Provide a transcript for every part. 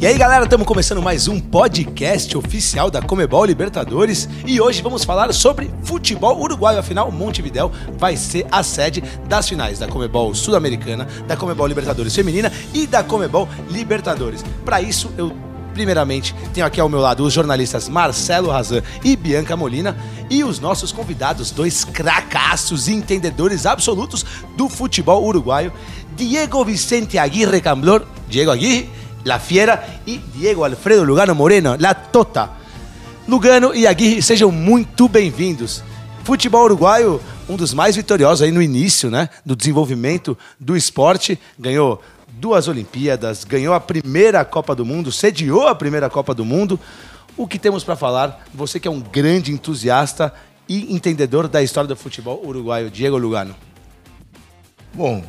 E aí galera, estamos começando mais um podcast oficial da Comebol Libertadores e hoje vamos falar sobre futebol uruguaio. Afinal, Montevidéu vai ser a sede das finais da Comebol Sul-Americana, da Comebol Libertadores Feminina e da Comebol Libertadores. Para isso, eu primeiramente tenho aqui ao meu lado os jornalistas Marcelo Razan e Bianca Molina e os nossos convidados, dois cracassos e entendedores absolutos do futebol uruguaio, Diego Vicente Aguirre Camblor, Diego Aguirre La Fiera e Diego Alfredo Lugano Moreno, La Tota. Lugano e Aguirre, sejam muito bem-vindos. Futebol uruguaio, um dos mais vitoriosos aí no início, né, do desenvolvimento do esporte, ganhou duas Olimpíadas, ganhou a primeira Copa do Mundo, sediou a primeira Copa do Mundo. O que temos para falar? Você que é um grande entusiasta e entendedor da história do futebol uruguaio, Diego Lugano. Bom,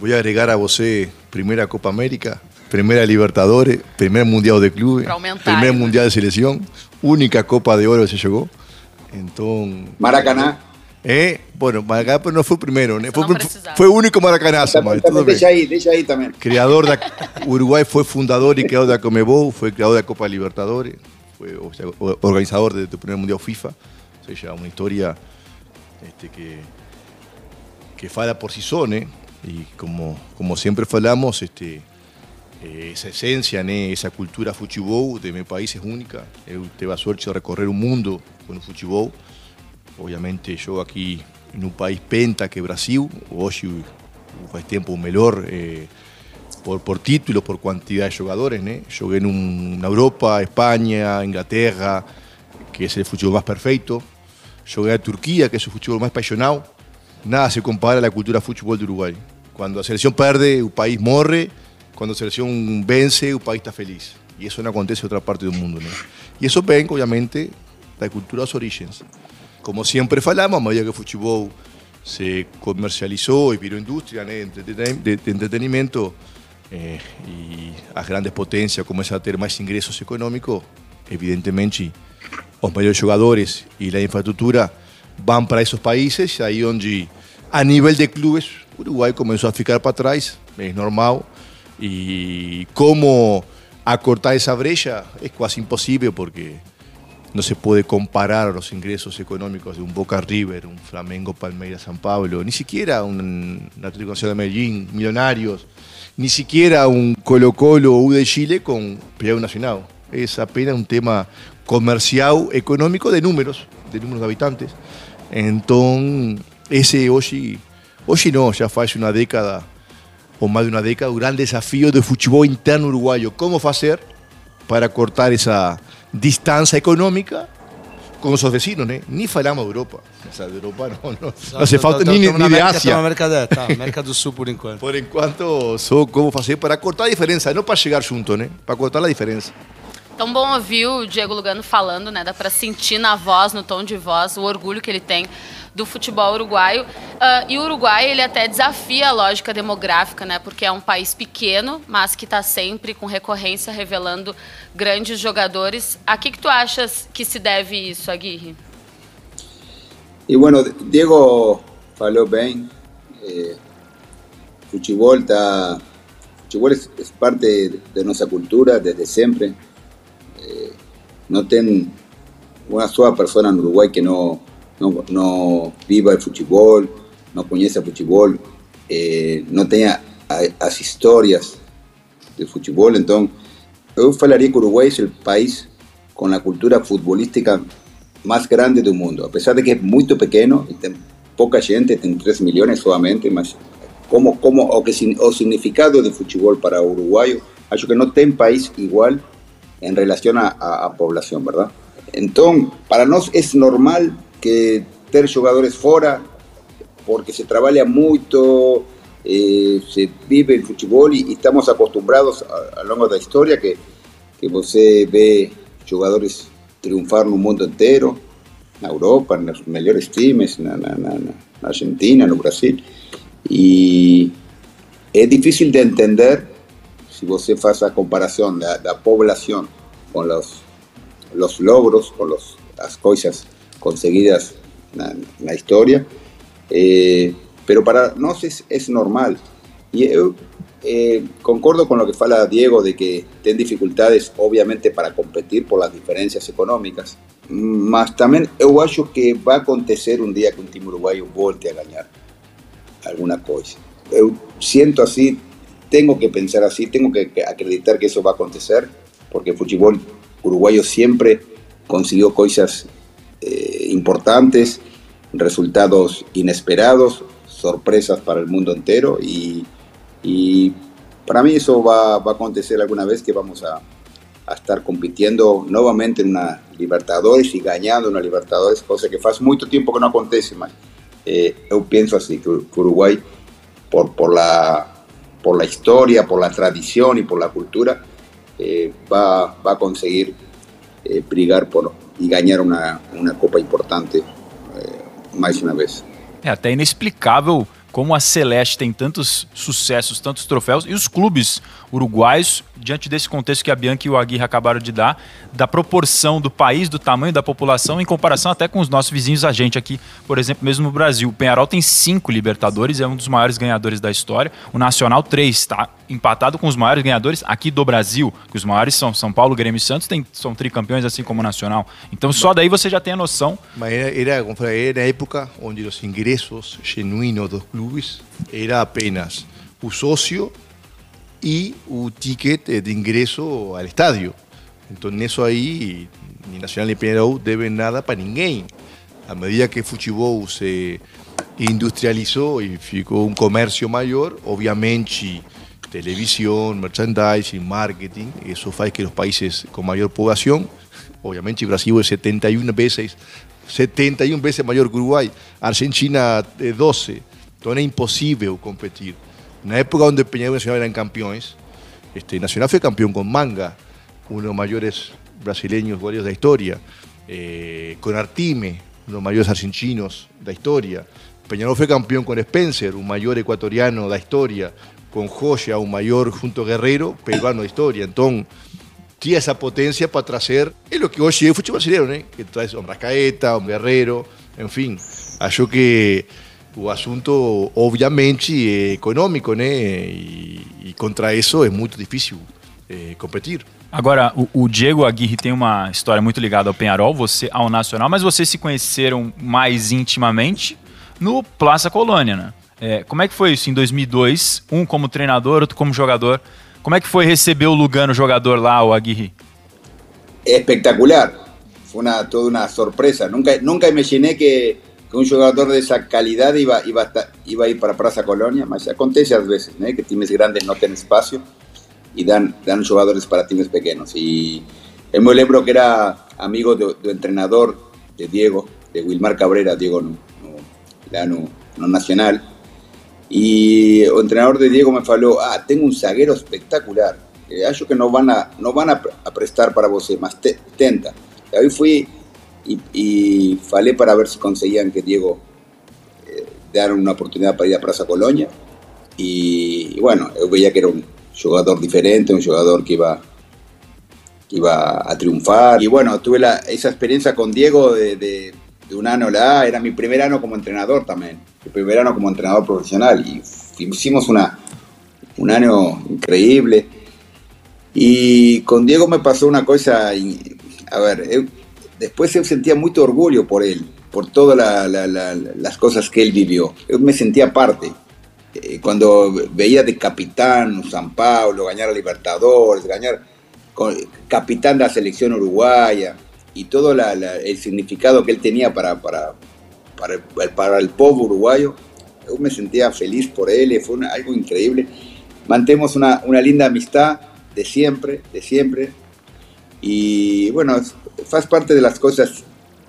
Voy a agregar a você eh, primera Copa América, primera Libertadores, primer Mundial de Clubes, primer Mundial de Selección, única Copa de Oro que se llegó. Entonces, Maracaná. Eh, bueno, Maracaná no fue primero, né? Fue, fue, único Maracanazo. Mas, deixa ahí, deixa ahí también. Creador da, Uruguay fue fundador y creador de la Comebol, fue creador de la Copa Libertadores, fue organizador del primer Mundial FIFA. O sea, una historia este, que, que fala por sí sola, ¿eh? Y como, como siempre falamos, este, eh, esa esencia, esa cultura futebol de mi país es única. Eu tive a sorte de recorrer o mundo com o futebol. Obviamente, eu aqui em um país penta que Brasil, hoje faz tempo o melhor eh, por, por títulos, por quantidade de jogadores. Né? Joguei num, na Europa, Espanha, Inglaterra, que é o futebol mais perfeito. Joguei na Turquia, que é o futebol mais apaixonado. Nada se compara la cultura futebol de Uruguai. Cuando la selección perde, el país morre. Cuando la selección vence, el país está feliz. Y eso no acontece en otra parte del mundo. ¿no? Y eso ven, obviamente, la cultura de los orígenes. Como siempre falamos, a medida que el fútbol se comercializó y viró industria de, entretenimiento, eh, y a grandes potencias comienzan a tener más ingresos económicos, evidentemente los mayores jugadores y la infraestructura van para esos países, ahí donde a nivel de clubes Uruguay comenzó a ficar para atrás, es normal. Y cómo acortar esa brecha es casi imposible porque no se puede comparar los ingresos económicos de un Boca River, un Flamengo Palmeiras San Pablo, ni siquiera un Atlético Nacional de Medellín, Millonarios, ni siquiera un Colo Colo U de Chile con Peñarol Nacional. Es apenas un tema comercial, económico, de números, de números de habitantes. Entonces, ese hoy Hoje não, já faz uma década ou mais de uma década o grande desafio do futebol interno uruguaio. Como fazer para cortar essa distância econômica com os vecinos, né? Nem falamos Europa. Essa Europa não, não, não hace falta nem, nem de Ásia. América, tá, América do Sul por enquanto. Por enquanto, só como fazer para cortar a diferença, não para chegar junto, né? Para cortar a diferença. Tão bom ouvir o Diego Lugano falando, né? Dá para sentir na voz, no tom de voz, o orgulho que ele tem do futebol uruguaio. Uh, e o Uruguai ele até desafia a lógica demográfica, né? Porque é um país pequeno, mas que está sempre com recorrência revelando grandes jogadores. A que, que tu achas que se deve isso, Aguirre? E bueno, Diego falou bem. Eh, futebol tá, futebol é, é parte de nossa cultura desde sempre. Eh, não tem uma só pessoa no Uruguai que não no não viva o futebol, não conhece o futebol, eh, não tenha as histórias do futebol. Então, eu que o Uruguai é o país con la cultura futbolística más grande del mundo, a pesar de que é muito pequeno, tem poca gente, tem 3 millones solamente mas como, como o, que, o significado do futebol para o uruguaio, que não tem país igual en relación a à, à população, verdade? Então, para nós é normal que ter jugadores fuera porque se trabalha mucho eh, se vive o futebol y estamos acostumbrados a, ao longo da história que, que você vê jogadores triunfar no mundo entero en Europa, nos melhores times, na, na, na, na Argentina, en Brasil. y es difícil de entender si você hace a comparação da, da população com os, os logros, con os, as coisas conseguidas en la historia, eh, pero para nosotros es, normal. Y yo eh, concordo con lo que fala Diego de que ten dificultades obviamente para competir por las diferencias económicas, mas también yo acho que va a acontecer un día que un time uruguayo volte a ganar alguna cosa. Yo siento así, tengo que pensar así, tengo que acreditar que eso va a acontecer, porque el fútbol uruguayo siempre consiguió cosas eh, importantes, resultados inesperados, sorpresas para el mundo entero y y para mí eso va, va a acontecer alguna vez que vamos a, a, estar compitiendo nuevamente en una Libertadores y ganando una Libertadores, cosa que hace mucho tiempo que no acontece, mas eh, yo pienso así, que, Uruguay, por, por, la, por la historia, por la tradición y por la cultura, eh, va, va a conseguir eh, brigar por, y ganar una, una Copa importante eh, más una vez. É até inexplicável como a Celeste tem tantos sucessos, tantos troféus, e os clubes uruguaios, diante desse contexto que a Bianca e o Aguirre acabaram de dar, da proporção do país, do tamanho da população, em comparação até com os nossos vizinhos, a gente aqui, por exemplo, mesmo no Brasil. O Penharol tem cinco Libertadores, é um dos maiores ganhadores da história. O Nacional, três, está empatado com os maiores ganhadores aqui do Brasil, que os maiores são São Paulo, Grêmio e Santos, tem, são tricampeões, assim como o Nacional. Então só daí você já tem a noção. Mas era, era, era a época onde os ingressos genuínos dos clubes era apenas o sócio y un ticket de ingreso al estadio. Entonces, eso ahí, ni Nacional ni Peñarol deben nada para ninguém. A medida que Futebol se industrializó y ficou un comercio mayor, obviamente televisión, merchandising, marketing, eso hace que los países con mayor población, obviamente Brasil es 71 veces, 71 veces mayor que Uruguay, Argentina 12, entonces es imposible competir. Na época onde Peñarol e Nacional eran campeões, este, Nacional foi campeão com Manga, um dos maiores brasileiros goleadores da história, eh, com Artime, um dos maiores argentinos da história. Peñarol foi campeão com Spencer, o maior equatoriano da história, com Joya, o maior junto Guerreiro, peruano da história. Então, tinha essa potência para trazer é o que hoje é o futebol brasileiro, né? Que traz um Rascaeta, um Guerreiro, enfim. Acho que o assunto obviamente econômico, né? E, e contra isso é muito difícil é, competir. Agora, o, o, Diego Aguirre tem uma história muito ligada ao Penharol, você ao Nacional, mas vocês se conheceram mais intimamente no Plaza Colônia, né? É, como é que foi isso em 2002? Um como treinador, outro como jogador. Como é que foi receber o Lugano jogador lá, o Aguirre? Espectacular. Foi uma, toda uma surpresa. Nunca, nunca imaginei que un jugador de esa calidad iba, iba, a, iba a ir para Plaza Colonia, mas acontece a veces, que times grandes no tienen espacio y dan, dan jugadores para times pequeños. Y yo me lembro que era amigo de, entrenador de Diego, de Wilmar Cabrera, Diego no, no, no, nacional, y el entrenador de Diego me faló, ah, tengo un zaguero espectacular, acho que no van a, no van a, prestar para vos, más tenta. Y ahí fui y, y, falé para ver si conseguían que Diego eh, diera una oportunidad para ir a Plaza Colonia. Y, y, bueno, yo veía que era un jugador diferente, un jugador que iba, que iba a triunfar. Y bueno, tuve la, esa experiencia con Diego de, de, de, un año la era mi primer año como entrenador también, mi primer año como entrenador profesional. Y hicimos una, un año increíble. Y con Diego me pasó una cosa, a ver, después yo sentía mucho orgullo por él, por todas la, la, la, las cosas que él vivió. Yo me sentía parte. Eh, cuando veía de capitán San Pablo, ganar a Libertadores, ganar capitán de la selección uruguaya y todo el significado que él tenía para, para, para, el, para el pueblo uruguayo, yo me sentía feliz por él, fue una, algo increíble. Mantemos una, una linda amistad de siempre, de siempre. Y bueno, faz parte de las cosas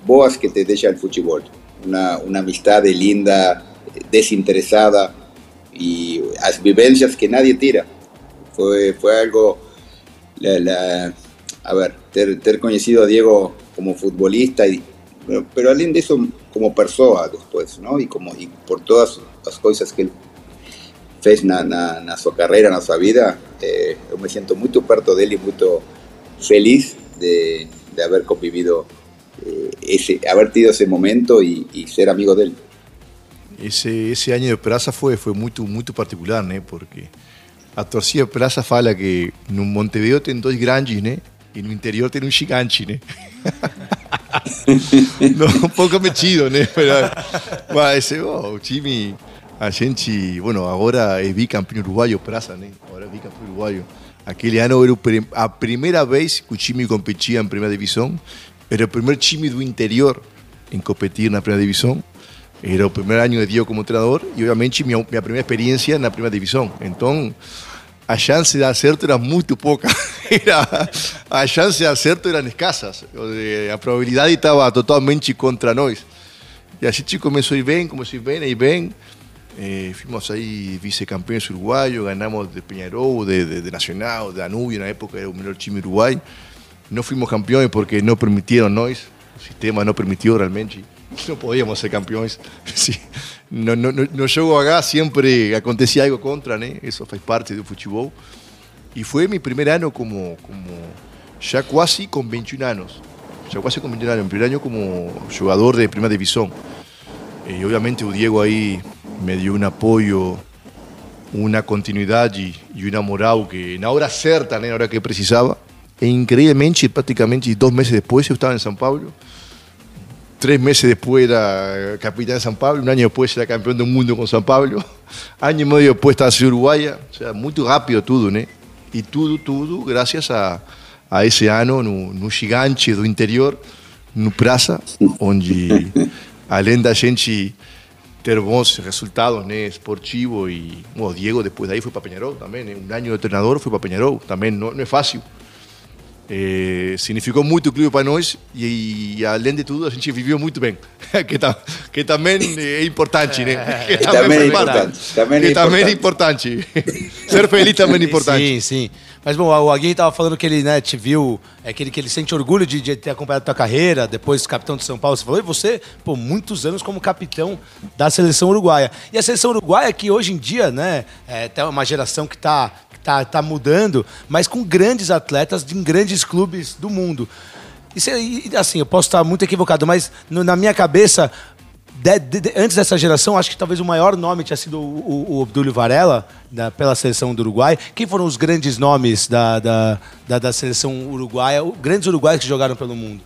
boas que te deja el fútbol. Una, una amistad linda, desinteresada y las vivencias que nadie tira. Fue, fue algo, la, la, a ver, ter, ter, conocido a Diego como futbolista, y, pero além de eso como persona después, ¿no? Y, como, y por todas las cosas que él fez na, na, na su carrera, na su vida, eh, yo me siento muy perto de él y muy feliz de, de haber convivido, eh, ese, haber tenido ese momento y, y, ser amigo de él. Ese, ese año de Praza fue, fue muy, muy particular, ¿no? porque a torcida Praça fala que no Montevideo tem dois grandes, né? E no interior tem um gigante, né? Um pouco metido, né? Mas oh, o a gente, bueno, agora é bicampeão uruguaio Praça, né? Agora é bicampeão uruguaio. Aquele ano era a primeira vez que o time competia em primeira divisão. Era o primeiro time do interior em competir na primeira divisão. Era o primeiro ano de Diego como treinador e, obviamente, minha, minha primeira experiência na primeira divisão. Então, a chance de acerto era muito pouca. Era, as chances de acerto eram escassas. A probabilidade estava totalmente contra nós. E a gente começou a ir bem, começou a ir bem, a ir. Eh, fuimos ahí vicecampeones uruguayos, ganamos de Peñarol, de, de, de Nacional, de Danubio, en la época era el mejor time uruguay. No fuimos campeones porque no permitieron nois, el sistema no permitió realmente, no podíamos ser campeones. Sí. No, no, no, no llego acá, siempre acontecía algo contra, ¿no? eso fue parte del fútbol. Y fue mi primer año como, como Yacuasi con 21 años. Yacuasi con 21 años, en primer año como jugador de primera división. Eh, y obviamente o Diego ahí me dio un apoyo, una continuidad y, una moral que en la hora certa, en eh, la hora que precisaba. E increíblemente, prácticamente dos meses después, yo estaba en San Pablo. Tres meses después era capitán de San Pablo, un año después era campeón del mundo con San Pablo, año y medio después estaba en Uruguaya, o sea, muy rápido todo, ¿no? Y todo, todo gracias a, a esse ano no, no gigante do interior, no Praça, onde além da gente ter bons resultados né, esportivos e o Diego depois daí foi para Peñarol também, né? um ano de treinador foi para Peñarol, também não, não é fácil. É, significou muito o clube para nós e, e, além de tudo a gente viveu muito bem, que, que também é importante, né? Que também, é importante. Também é importante. Ser feliz também é importante. Sim, sim. Mas bom, o Aguirre estava falando que ele né, te viu, é que ele, que ele sente orgulho de, de ter acompanhado a tua carreira, depois capitão de São Paulo. Você falou, e você, pô, muitos anos como capitão da seleção uruguaia. E a seleção uruguaia, que hoje em dia, né, é até uma geração que está tá, tá mudando, mas com grandes atletas em grandes clubes do mundo. E, assim, eu posso estar muito equivocado, mas no, na minha cabeça, de, de, antes dessa geração, acho que talvez o maior nome tinha sido o, o Obdúlio Varela, da, pela seleção do Uruguai. Quem foram os grandes nomes da, da, da, da seleção uruguaia, grandes uruguaios que jogaram pelo mundo?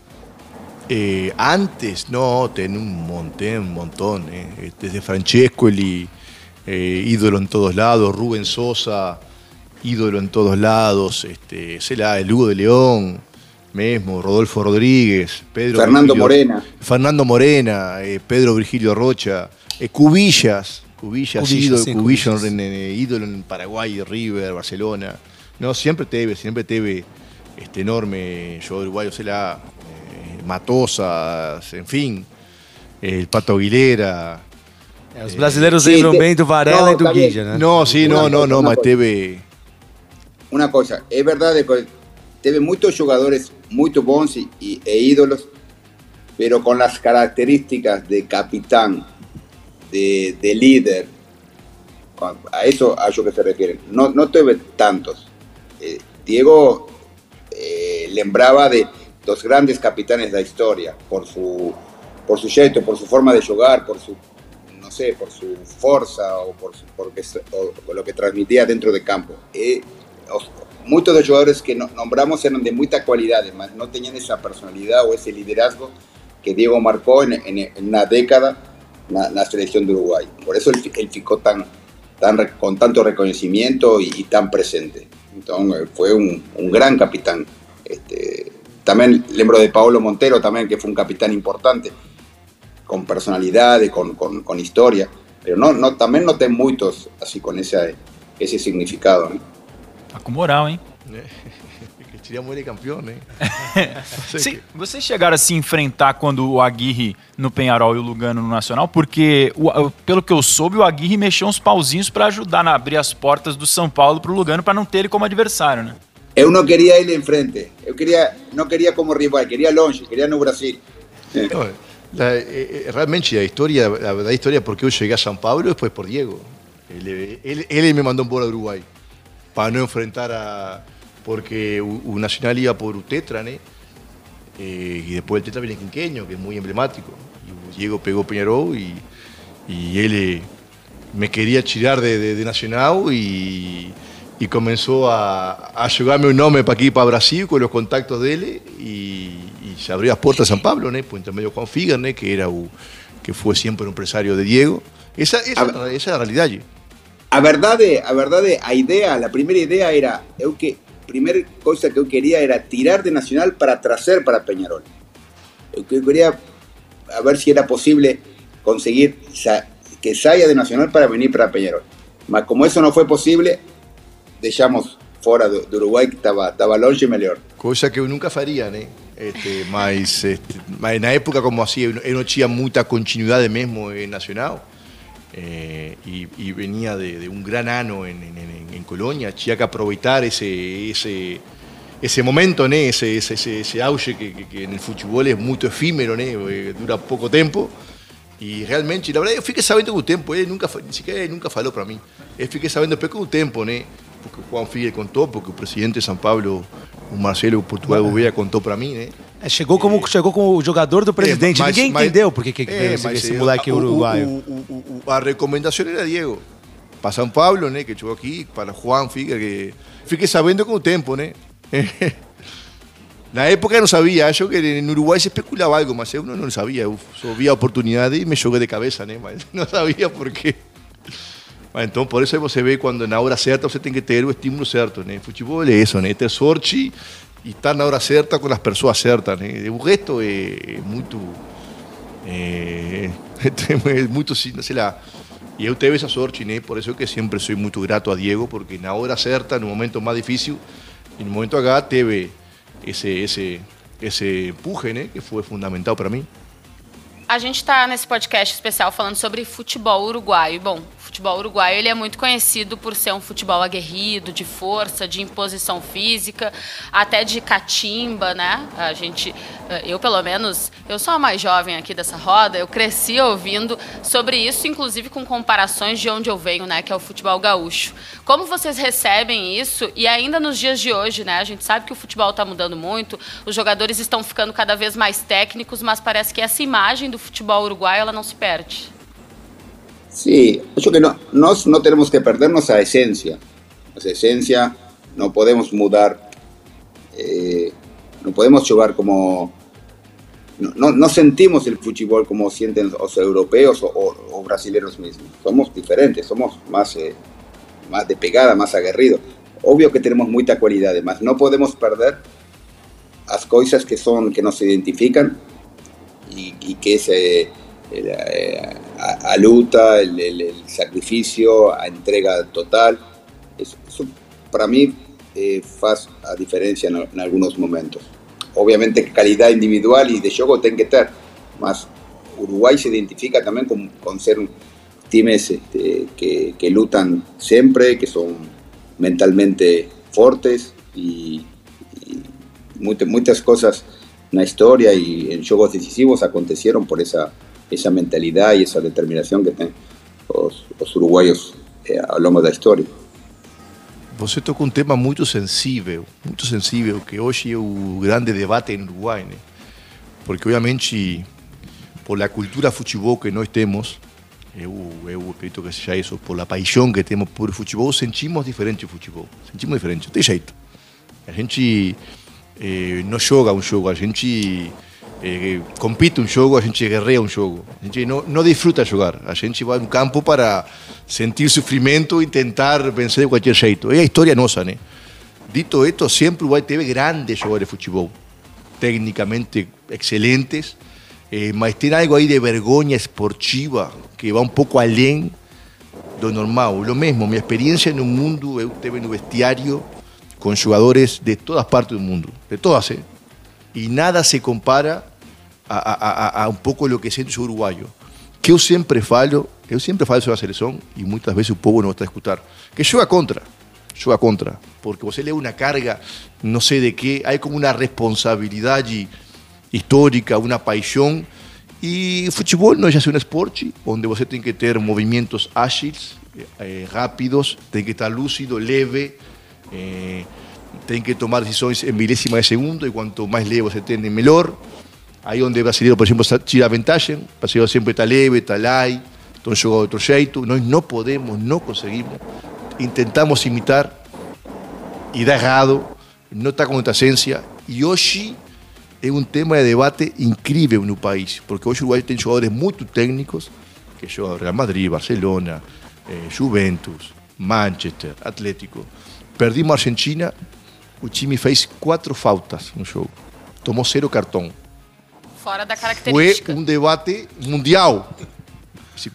Eh, antes, no, tem um montão, um montão. Eh. Desde Francesco, ele, eh, ídolo en todos lados, Rubén Sosa, ídolo en todos lados, este, sei lá, Hugo de León, mesmo, Rodolfo Rodríguez, Pedro Fernando Virgilio, Morena. Fernando Morena, eh, Pedro Virgilio Rocha, eh, Cubillas, Cubillas, Cubillas, ídolo, sí, Cubillas, Cubillas. en- en- ídolo en Paraguay, River, Barcelona. No, siempre teve, siempre teve este enorme yo uruguayo, lá, eh, Matosas, en fin, el Pato Aguilera. Os brasileiros lembram bem do Varela não, e do. Guija, né? No, sí, no, no, cosa, no, una mas teve. Una cosa, es verdad que teve muchos jugadores muy bons y, y- e ídolos, pero con las características de capitán, de, de líder, a eso a eso que se refieren. No, no teve tantos. Eh, Diego eh, lembraba de los grandes capitanes de la historia, por su, por su jeito, por su forma de jugar, por su, no sé, por su fuerza o por, su- porque, o, lo que transmitía dentro de campo. Eh, muchos de los jugadores que no- nombramos eran de mucha cualidad, mas no tenían esa personalidad o ese liderazgo que Diego marcó en, en- en una década la, la selección de Uruguay. Por eso él, él ficó tan, tan, con tanto reconocimiento y, tan presente. Entonces fue un, gran capitán. Este, también lembro de Paolo Montero, también, que fue un capitán importante, con personalidad, con, con, historia. Pero no, no, también muchos así con ese, significado. Tá com moral, hein? Que queríamos ele campeão, né? Se- vocês chegaram a se enfrentar quando o Aguirre no Penharol e o Lugano no Nacional? Porque, o- o- pelo que eu soube, o Aguirre mexeu uns pauzinhos pra ajudar a abrir as portas do São Paulo pro Lugano pra não ter ele como adversário, né? Eu não queria ele em frente. Eu queria, não queria como rival, queria longe, queria no Brasil. La- eh, eh, realmente la historia, la verdad historia porque yo llegué a San Pablo después por Diego. Él, él- él me mandó embora a Uruguay para no enfrentar a... Porque o Nacional iba por Utetra, ¿no? Eh, y después el Tetra viene Quinqueño, que es muy emblemático. Y Diego pegó Peñarol y, y él eh, me quería tirar de, de- de Nacional y, y comenzó a, a llegarme un nombre para aquí, para Brasil, con los contactos de él, y, y se abrió las puertas a San Pablo, ¿no? por intermedio de Juan Figer, ¿no? que, era que fue siempre un empresario de Diego. Esa, esa, esa es a realidade. allí. A verdade, a verdade, a idea, la primeira idea era, eu que, primeira coisa que eu queria era tirar de Nacional para trazer para Peñarol. Eu eu queria a ver si era posible conseguir que saia de Nacional para venir para Peñarol. Mas como eso no fue posible, deixamos fora do Uruguai, que estava, estava longe melhor. Coisa que nunca faria, né? Este, mas, este, mas na época, como eu, eu não tinha muita continuidade mesmo em Nacional. Eh, y, y venía de, de un gran ano en, en, en- en Colonia, tinha que aproveitar ese, ese, ese momento, né? ese, ese, ese, auge que, que, que en el fútbol es muy efímero, né? Eh, dura pouco tempo. E realmente, na verdade, eu fiquei sabendo com o tempo, ele nunca, fa- sequer ele nunca falou para mim. Eu fiquei sabendo depois com o tempo, né? Porque o Juan Figueiredo contou, porque o presidente de São Paulo, o Marcelo Portugal Gouveia, contou para mim, né? É, chegou, como, chegou como o jogador do presidente. É, mas- Ninguém mas- entendeu por que, que é, veio esse, moleque o- uruguaio. o- o- a recomendação era Diego. Para São Paulo, né? Que chegou aqui, para Juan Figueiredo, que fiquei sabendo com o tempo, né? Na época eu não sabia, acho que no Uruguai se especulava algo, mas eu não, não sabia. Eu só vi a oportunidade e me joguei de cabeça, né? Mas não sabia por quê. Mas então, por isso aí você vê quando na hora certa você tem que ter o estímulo certo, né? Futebol é isso, né? Ter sorte e estar na hora certa com as pessoas certas? O resto é, é muito... É, é muito, sei lá... E eu tive essa sorte? Por isso que sempre sou muito grato a Diego, porque na hora certa, no momento mais difícil, e no momento H, teve esse, esse, esse empurre, né? Que foi fundamental para mim. A gente está nesse podcast especial falando sobre futebol uruguaio. Bom, futebol uruguaio ele é muito conhecido por ser um futebol aguerrido, de força, de imposição física, até de catimba, né? A gente, eh, eu pelo menos, eu sou a mais jovem aqui dessa roda, eu cresci ouvindo sobre isso, inclusive com comparações de onde eu venho, né? Que é o futebol gaúcho. Como vocês recebem isso e ainda nos dias de hoje, né? A gente sabe que o futebol está mudando muito, os jogadores estão ficando cada vez mais técnicos, mas parece que essa imagem do futebol uruguaio ela não se perde. Sí, yo que no, nos no tenemos que perder nuestra esencia. Nuestra esencia no podemos mudar, eh, no podemos jugar como... No, no, no sentimos el fútbol como sienten los europeos o, o- o brasileños mismos. Somos diferentes, somos más, eh, más de pegada, más aguerridos. Obvio que tenemos mucha cualidad, mas no podemos perder las cosas que son que nos identifican y, y que es eh, el, eh, a, a luta, el, el- el sacrificio, a entrega total. Eso, eso para mí eh, faz a diferencia en, en algunos momentos. Obviamente calidad individual y de juego tiene que tener, mas Uruguay se identifica también con, con ser times este, que, que lutan siempre, que son mentalmente fuertes y, y muchas, muchas cosas en la historia y en juegos decisivos acontecieron por esa, esa mentalidad y esa determinación que tienen los, los uruguayos eh, a lo largo de la historia. Você tocou um tema muito sensível, muito sensível, que hoje é o grande debate em Uruguai, né? Porque, obviamente, por a cultura futebol que nós temos, eu, eu acredito que seja isso, por a paixão que temos por futebol, sentimos diferente o futebol. Sentimos diferente, não jeito. A gente eh, não joga um jogo, a gente eh, compite um jogo, a gente guerreia um jogo. A gente não, não desfruta jogar. A gente vai a um campo para sentir sofrimento e vencer de qualquer jeito. É a história nossa, né? Dito esto, sempre ter grandes jogadores de futebol, técnicamente excelentes, eh, mas algo aí de vergonha esportiva que vai um pouco além do normal. Lo mesmo, minha experiência no mundo, eu teve no vestiário com jogadores de todas partes do mundo, de todas, eh? nada se compara a, um pouco lo que sente o uruguaio. Que eu sempre falo, eu sempre falo sobre a seleção, e muitas vezes o povo não está a escutar, que joga contra, joga contra, porque você lê uma carga, não sei de que, há como uma responsabilidade histórica, uma paixão, e o futebol não é um esporte onde você tem que ter movimentos ágeis, eh, rápidos, tem que estar lúcido, leve, eh, que tomar decisões em milésimas de segundo, e quanto mais leve você tem, melhor. Aí onde o brasileiro, por exemplo, tira vantagem, o brasileiro sempre está leve, está light, então joga de outro jeito. Nós não podemos, não conseguimos. Intentamos imitar y da errado, no está con esta esencia. Y hoy es un tema de debate increíble en un país, porque hoy Uruguay tiene jugadores muy técnicos, que juegan Real Madrid, Barcelona, eh, Juventus, Manchester, Atlético. Perdimos a Argentina, o time fez quatro faltas no jogo. Tomou zero cartão. Fora da Foi característica. um debate mundial.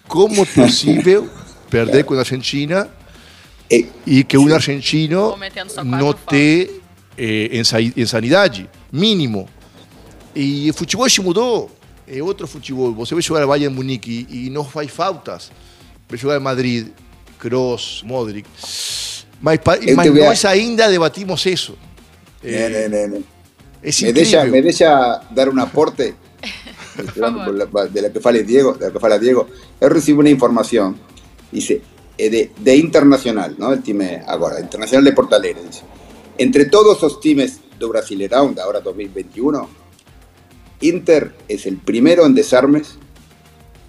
Como é possível perder com a Argentina Eh, e que um argentino não ter eh, ensa- insanidade mínimo. E o futebol se mudou. É outro futebol. Você vai jogar a Bayern Munique e, e não faz faltas. Vai jogar em Madrid, Kroos, Modric. Mas, mas nós ainda debatimos isso. ne, ne. É me, incrível. me deja dar un aporte. De lo que fala Diego, de lo que fala Diego. Yo recibo una información, dice, eh, de, de Internacional, ¿no? El time ahora, Internacional de Portalera, dice. Entre todos los times do Brasileirão, de ahora 2021, Inter es el primero en desarmes,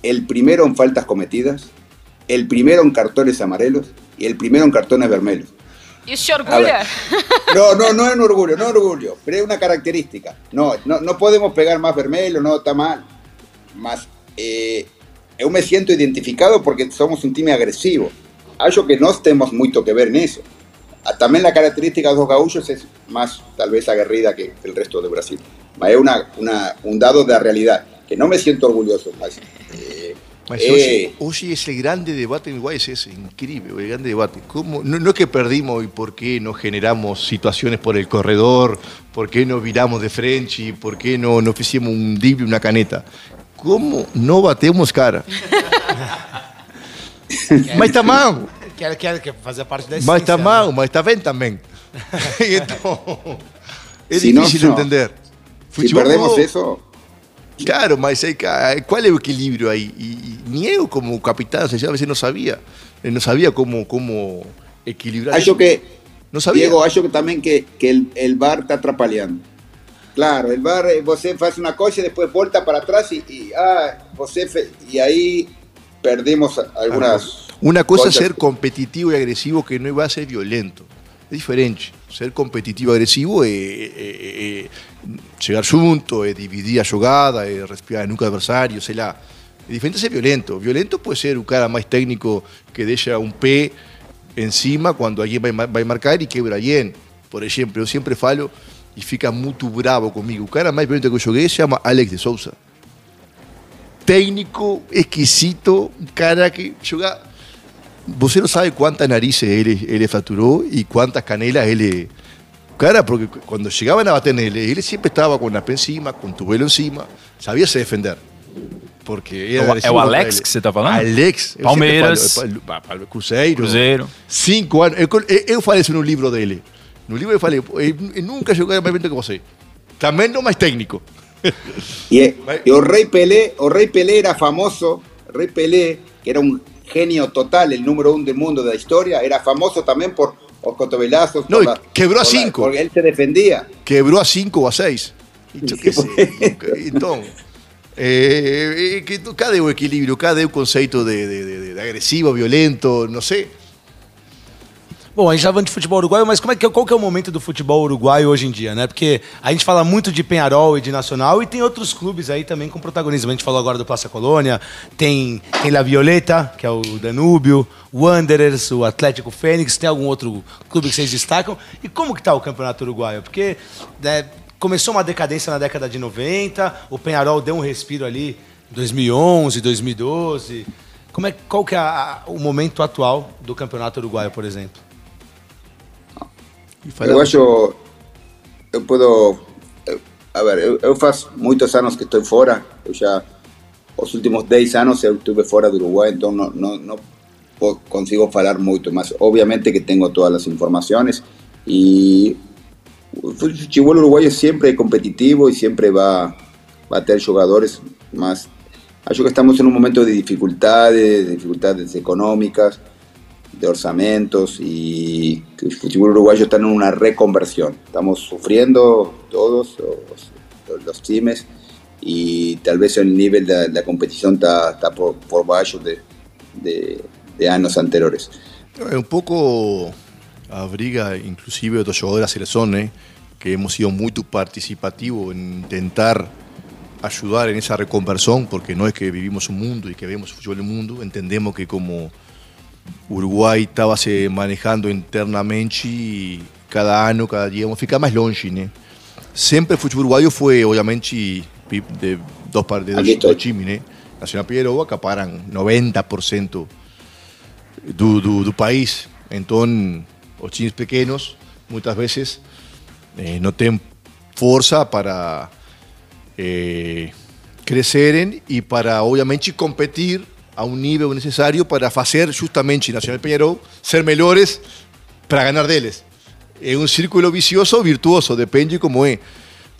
el primero en faltas cometidas, el primero en cartones amarelos y el primero en cartones vermelhos. Te orgulha? No, no, no es un orgullo, no es un orgullo, pero es una característica. No, no, no podemos pegar más vermelho, no, está mal. Mas eh, yo me siento identificado porque somos un time agresivo. Acho que no tenemos mucho que ver en eso. Ah, También la característica de los gaúchos es más, tal vez, aguerrida que el resto de Brasil. Mas es una, una- un dado de la realidad, que no me siento orgulloso. Mas, eh, Eh, hoje, hoje esse grande debate en Uruguay es increíble, el grande debate. ¿Cómo? No, no es que perdimos y por qué no generamos situaciones por el corredor, por qué no viramos de frente, y por qué no, no hicimos un drible, una caneta. ¿Cómo no batemos cara? mas está mal, Quer, quer, quer fazer parte da mas está mal, né? mas está bem também. então, é Si difícil no. entender. si Futebol perdemos mudou. eso, Claro, mas aí, ca- qual é o equilíbrio aí? E, e nem eu, como capitão, vezes não sabia. Eu não sabia como, como equilibrar acho isso. que Não sabia. Diego, acho que también que, que el, el VAR está atrapalhando. Claro, el VAR, eh, você faz una cosa y después vuelta para atrás y, y, ah, você fe- y ahí perdemos algunas... Uma coisa é ser competitivo e agressivo que não vai ser violento. É diferente. Ser competitivo agressivo é, é- é chegar junto, dividir a jogada, respirar a nuca do adversário, sei lá. É diferente ser violento. Violento pode ser o cara mais técnico que deixa um pé encima quando alguém vai, vai marcar e quebra alguém. Por exemplo, eu sempre falo e fica muito bravo comigo. O cara mais violento que eu joguei se chama Alex de Souza técnico, exquisito, cara que. Vos no sabe cuántas narices él, él fracturó y cuántas canelas él. Cara, porque cuando llegaban a Batenele, él siempre estaba con la pe encima, con tu velo encima, sabía se defender. Porque era é o, Alex que você está falando? Alex. Palmeiras. Cruzeiro. Cruzeiro. Cinco anos. Eu, eu falei isso no livro dele. No livro eu falei, ele nunca jogou mais bem que você. Também não mais técnico. E, e o Rei Pelé, o Rei Pelé era famoso, Rei Pelé, que era um genio total, el número uno del mundo de la historia, era famoso también por los cotovelazos. No, quebró a cinco. Porque él se defendía. Quebró a cinco o a seis. Entonces, eh, eh, cada equilibrio, cada concepto de, de, de, de agresivo, violento, no sé. Bom, a gente falando de futebol uruguaio, mas como é que, qual que é o momento do futebol uruguaio hoje em dia, né? Porque a gente fala muito de Penharol e de Nacional e tem outros clubes aí também com protagonismo. A gente falou agora do Plaza Colônia, tem, tem La Violeta, que é o Danúbio, o Wanderers, o Atlético Fênix, tem algum outro clube que vocês destacam? E como que tá o campeonato uruguaio? Porque né, começou uma decadência na década de 90, o Penharol deu um respiro ali em 2011, 2012. Como é, qual que é a- a- o momento atual do campeonato uruguaio, por exemplo? E Eu eu puedo, eu- a ver, eu, eu faz muitos anos que estou fora, eu já, os últimos 10 anos eu estive fora do Uruguai, então não, não, não consigo falar muito, mas obviamente que tenho todas as informações e o futebol uruguaio sempre é competitivo e sempre vai, vai ter jogadores, mas acho que estamos em um momento de dificuldades, dificuldades econômicas, de orzamentos y el fútbol uruguayo está en una reconversión. Estamos sufriendo todos los, los times y tal vez el nivel de la competición está, está por, por baixo de, de, de años anteriores. É um pouco a briga, inclusive dos jogadores da seleção, né? que hemos sido muito participativos em tentar ayudar en esa reconversión, porque no es que vivimos un mundo y que vemos fútbol del mundo, entendemos que como Uruguay estava se eh, manejando internamente cada ano, cada dia, ficar mais longe, né? Sempre o futebol uruguaio foi, obviamente, de dos, de dois. ¿eh? Nacional Piero acaparam 90% do, do, país. Então, os times pequenos, muitas vezes, eh, não têm força para eh, crescerem e para, obviamente, competir a um nível necessário para fazer justamente Nacional Peñarol ser melhores para ganhar deles. É um círculo vicioso virtuoso, depende como é.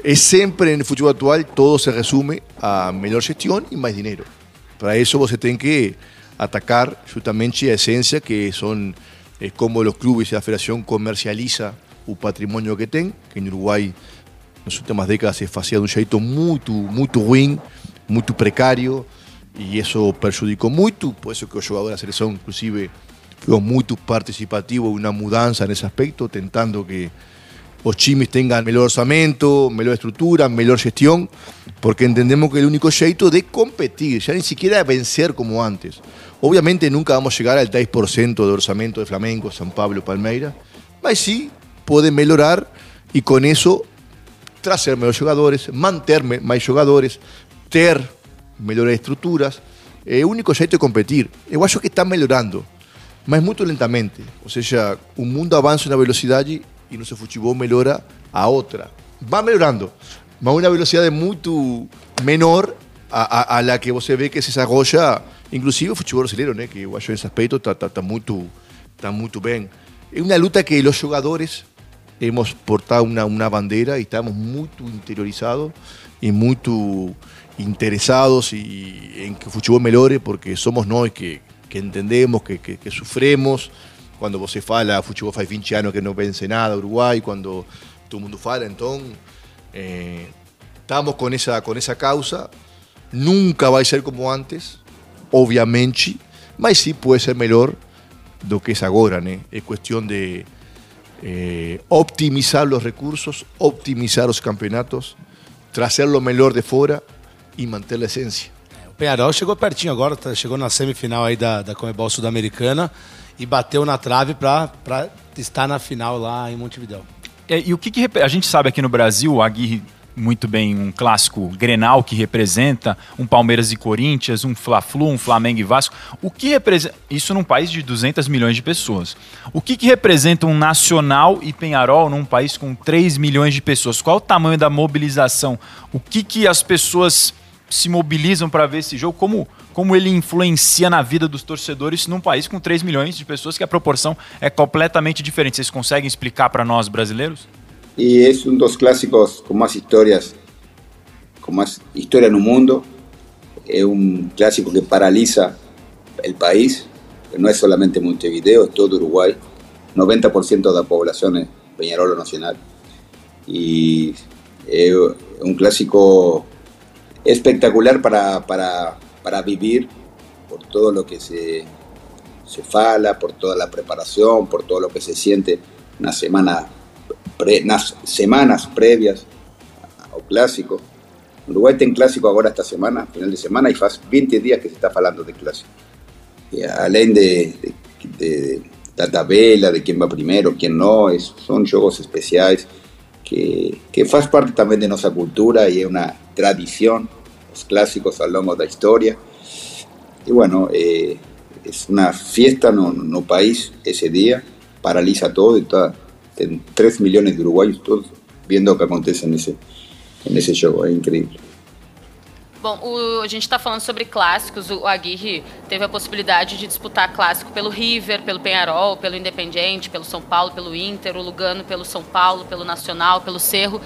É sempre no futebol atual todo se resume a melhor gestão e mais dinheiro. Para isso você tem que atacar justamente a essência que são é como os clubes e a federação comercializa o patrimônio que tem, que em Uruguai nas últimas décadas se fazia de um jeito muito, muito ruim, muito precário, e isso prejudicou muito, por isso que o jogador da seleção, inclusive, foi muito participativo na mudança nesse aspecto, tentando que os times tenham melhor orçamento, melhor estrutura, melhor gestão, porque entendemos que é o único jeito de competir, já nem sequer vencer como antes. Obviamente nunca vamos chegar al 10% do orçamento de Flamengo, São Paulo, Palmeiras, mas sim pode melhorar e com isso trazer melhores jogadores, manter mais jogadores, ter melhores estruturas. É o único jeito de competir. Eu acho que está melhorando, mas muito lentamente. Ou seja, o mundo avança na velocidade e nosso futebol melhora a outra. Vai melhorando, mas uma velocidade muito menor a, a, a la que você vê que se desenvolve, inclusive o futebol brasileiro, né? que eu acho nesse aspecto está tá, tá muito, tá muito bem. É uma luta que os jogadores hemos portado una, una bandera y estamos muy interiorizados y muy interesados y, en que el fútbol melhore porque somos nosotros que, entendemos, que, que, que sufremos. Cuando vos se fala, fútbol faz 20 años que no vence nada Uruguay, cuando todo mundo fala, entonces eh, estamos con esa, con esa causa. Nunca va a ser como antes, obviamente, mas sí puede ser mejor do que es ahora, ¿no? Es cuestión de, eh, optimizar los recursos, optimizar os campeonatos, trazer o melhor de fora e manter a essência. O Penharol chegou pertinho agora, tá, chegou na semifinal aí da, da Comebol Sul-Americana e bateu na trave para estar na final lá em Montevideo. É, e o que, que, a gente sabe aqui no Brasil, o Aguirre muito bem um clássico Grenal que representa um Palmeiras e Corinthians, um Fla-Flu, um Flamengo e Vasco. O que representa isso num país de 200 milhões de pessoas? O que, que representa um Nacional e Penharol num país com 3 milhões de pessoas? Qual o tamanho da mobilização? O que, que as pessoas se mobilizam para ver esse jogo? Como, como ele influencia na vida dos torcedores num país com 3 milhões de pessoas que a proporção é completamente diferente? Vocês conseguem explicar para nós brasileiros? y es un dos clásicos con más historias, con más historia en un mundo. Es un clásico que paraliza el país, no es solamente Montevideo, es todo Uruguay. 90% de la población es Peñarolo Nacional. Y es un clásico espectacular para, para, para vivir por todo lo que se, se fala, por toda la preparación, por todo lo que se siente una semana pre, nas semanas previas ao clásico. Uruguai tem clásico agora esta semana, final de semana, e faz 20 dias que se está falando de clásico. E além de, de, da tabela, de quem vai primeiro, quem não, es, são jogos especiais que, que faz parte também de nossa cultura e é uma tradição, os clásicos ao longo da história. E bueno, eh, é uma fiesta no, no país esse dia, paralisa todo e toda, en 3 millones de uruguayos todos viendo o que acontece nesse, nesse jogo. É incrível. Bom, o, a gente está falando sobre clássicos. O Aguirre teve a possibilidade de disputar clássico pelo River, pelo Penharol, pelo Independiente, pelo São Paulo, pelo Inter, o Lugano pelo São Paulo, pelo Nacional, pelo Cerro.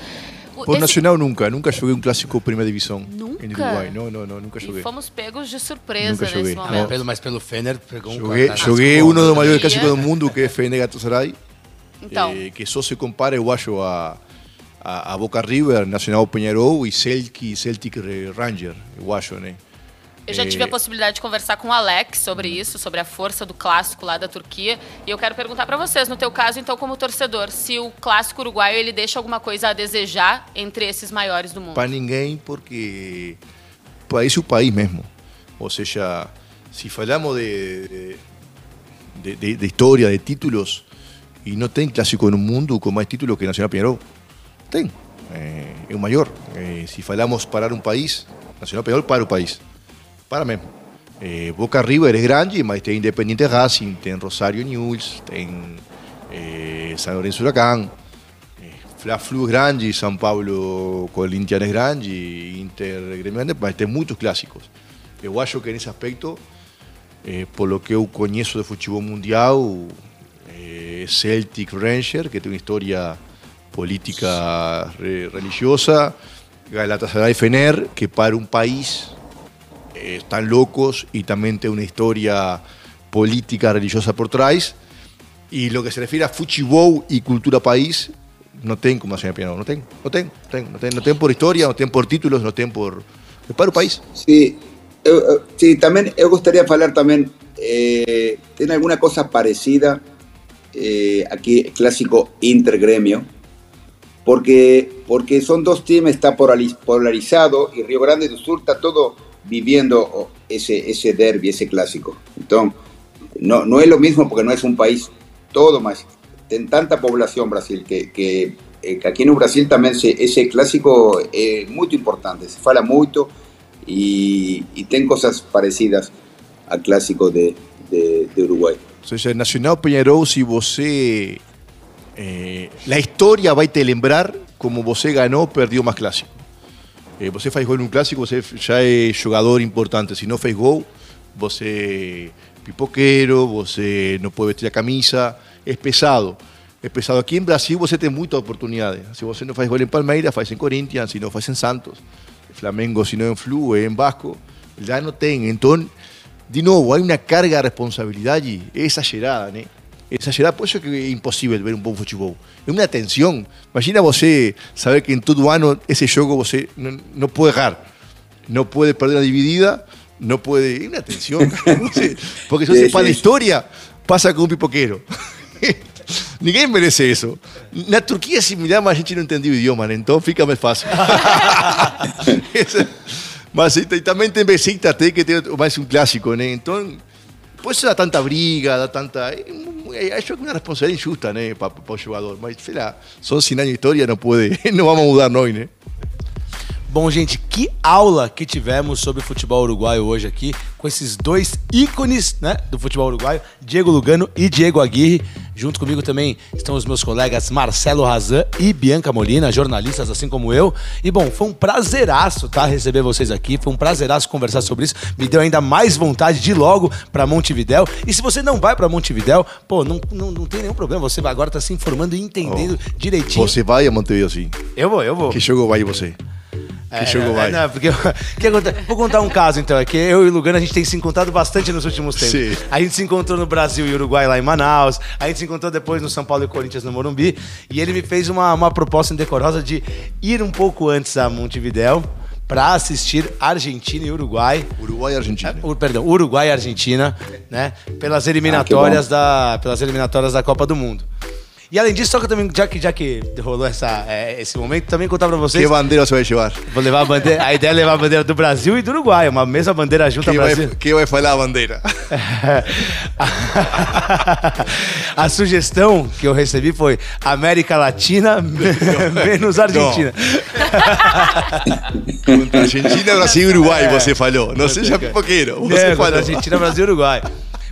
Por Esse... Nacional nunca, nunca joguei um clássico primeira divisão nunca? em Uruguai. Não, não, não, nunca joguei. E fomos pegos de surpresa nunca nesse momento. Não, pelo, mas pelo Fener pegou um Joguei, joguei um dos maiores clássicos do mundo, que é Fener Galatasaray. Então. Eh, que só se compara, eu acho, a, a, a Boca River, Nacional Penharol e Celtic, Celtic Ranger, eu acho, né? Eu já tive a possibilidade de conversar com o Alex sobre isso, sobre a força do clássico lá da Turquia. E eu quero perguntar para vocês, no teu caso, então, como torcedor, se o clássico uruguaio ele deixa alguma coisa a desejar entre esses maiores do mundo? Para ninguém, porque país é o país mesmo. Ou seja, se falamos de, de, de, de historia, de títulos, y no tem clásico no mundo con más títulos que Nacional Peñarol. Tem. Eh, é o maior. Eh, se falamos parar um país, Nacional Peñarol para o país. Para mesmo. Eh, Boca River é grande, mas tem Independiente Racing, tem Rosario News, tem eh, San Lorenzo Huracán, eh, Fla-Flu é grande, São Paulo Corinthians é grande, Inter Grêmio grande, mas tem muitos clássicos. Eu acho que nesse aspecto, eh, por lo que eu conheço de futebol mundial, Celtic Ranger, que tem uma história política re- religiosa, Galatasaray Fener, que para un país eh, están locos y también tiene una historia política religiosa por trás. Y lo que se refiere a futebol y cultura país, no tengo como Nacional Piano, no tengo, no tengo, no tengo, no tengo, por historia, no tengo por títulos, no tengo por... Es para o país. Sí, eu, eu, sí, también eu gostaria de falar también, eh, tem alguna cosa parecida eh, aquí, clásico intergremio, porque, porque son dos times, está polariz- polarizado y Río Grande do Sur está todo viviendo oh, ese, ese derby, ese clásico. Entonces, no, no es lo mismo porque no es un país todo más. Ten tanta población Brasil que, eh, que aquí en Brasil también se, ese clásico es muy importante, se fala mucho y, y tem cosas parecidas al clásico de, de, de Uruguay. Ou seja, Nacional Peñarol, se você. Eh, la historia vai te lembrar como você ganhou, perdeu mais clássico. Eh, você faz gol num clássico, você já é jogador importante. Se não fez gol, você é pipoqueiro, você não vestir a camisa. É pesado. É pesado. Aqui em Brasil você tem muita oportunidade. Se você não faz gol em Palmeiras, faz em Corinthians. Se não faz em Santos. Flamengo, se não em Flu, é em Vasco. Já não tem. Então, de novo, hay una carga de responsabilidad y es exagerada, ¿no? Exagerada, por eso es que é impossível ver um bom futebol. É uma tensão. Imagina você saber que em todo ano esse jogo você não, não pode errar, não pode perder a dividida, não pode. É uma tensão. Porque se você para a história, passa com um pipoqueiro. Ninguém merece isso. Na Turquia é similar, mas a gente não entendeu o idioma, né? então fica mais fácil. Mas e também tem Besiktas tem que tem mais um clássico, né? Então, por eso da tanta briga, da tanta. Eh, eh, yo una responsabilidad injusta, ¿eh? Para pa, pa llevador. Son 100 años de historia, no puede. No vamos a mudar, ¿no? ¿eh? Bom, gente, que aula que tivemos sobre futebol uruguaio hoje aqui, com esses dois ícones né, do futebol uruguaio, Diego Lugano e Diego Aguirre. Junto comigo também estão os meus colegas Marcelo Razan e Bianca Molina, jornalistas assim como eu. E bom, foi um prazeraço, tá, receber vocês aqui. Foi um prazeraço conversar sobre isso. Me deu ainda mais vontade de ir logo para Montevidéu. E se você não vai para Montevidéu, pô, não, não, não tem nenhum problema. Você vai agora tá se informando e entendendo direitinho. Você vai a Montevideo, sim. Eu vou, eu vou. Que jogo vai você? Que jogo não, vai? Não, porque que acontece? vou contar um caso então, é que eu e o Lugano a gente tem se encontrado bastante nos últimos tempos. Sim. A gente se encontrou no Brasil e Uruguai lá em Manaus, a gente se encontrou depois no São Paulo e Corinthians no Morumbi, e ele me fez uma, uma proposta indecorosa de ir um pouco antes a Montevidéu para assistir Argentina e Uruguai. Uruguai e Argentina. Uh, perdão, Uruguai e Argentina, né? Pelas eliminatórias da pelas eliminatórias da Copa do Mundo. E além disso, só que eu também, já que, já que rolou essa, é, esse momento, também contar pra vocês. Que bandeira você vai levar? Vou levar a bandeira. A ideia é levar a bandeira do Brasil e do Uruguai, uma mesma bandeira junto Que ao vai, Brasil. que vai falar a bandeira? a sugestão que eu recebi foi América Latina menos Argentina. Argentina, Brasil e Uruguai, você falou. Não seja pipoqueiro. Você É, falou. Argentina, Brasil e Uruguai.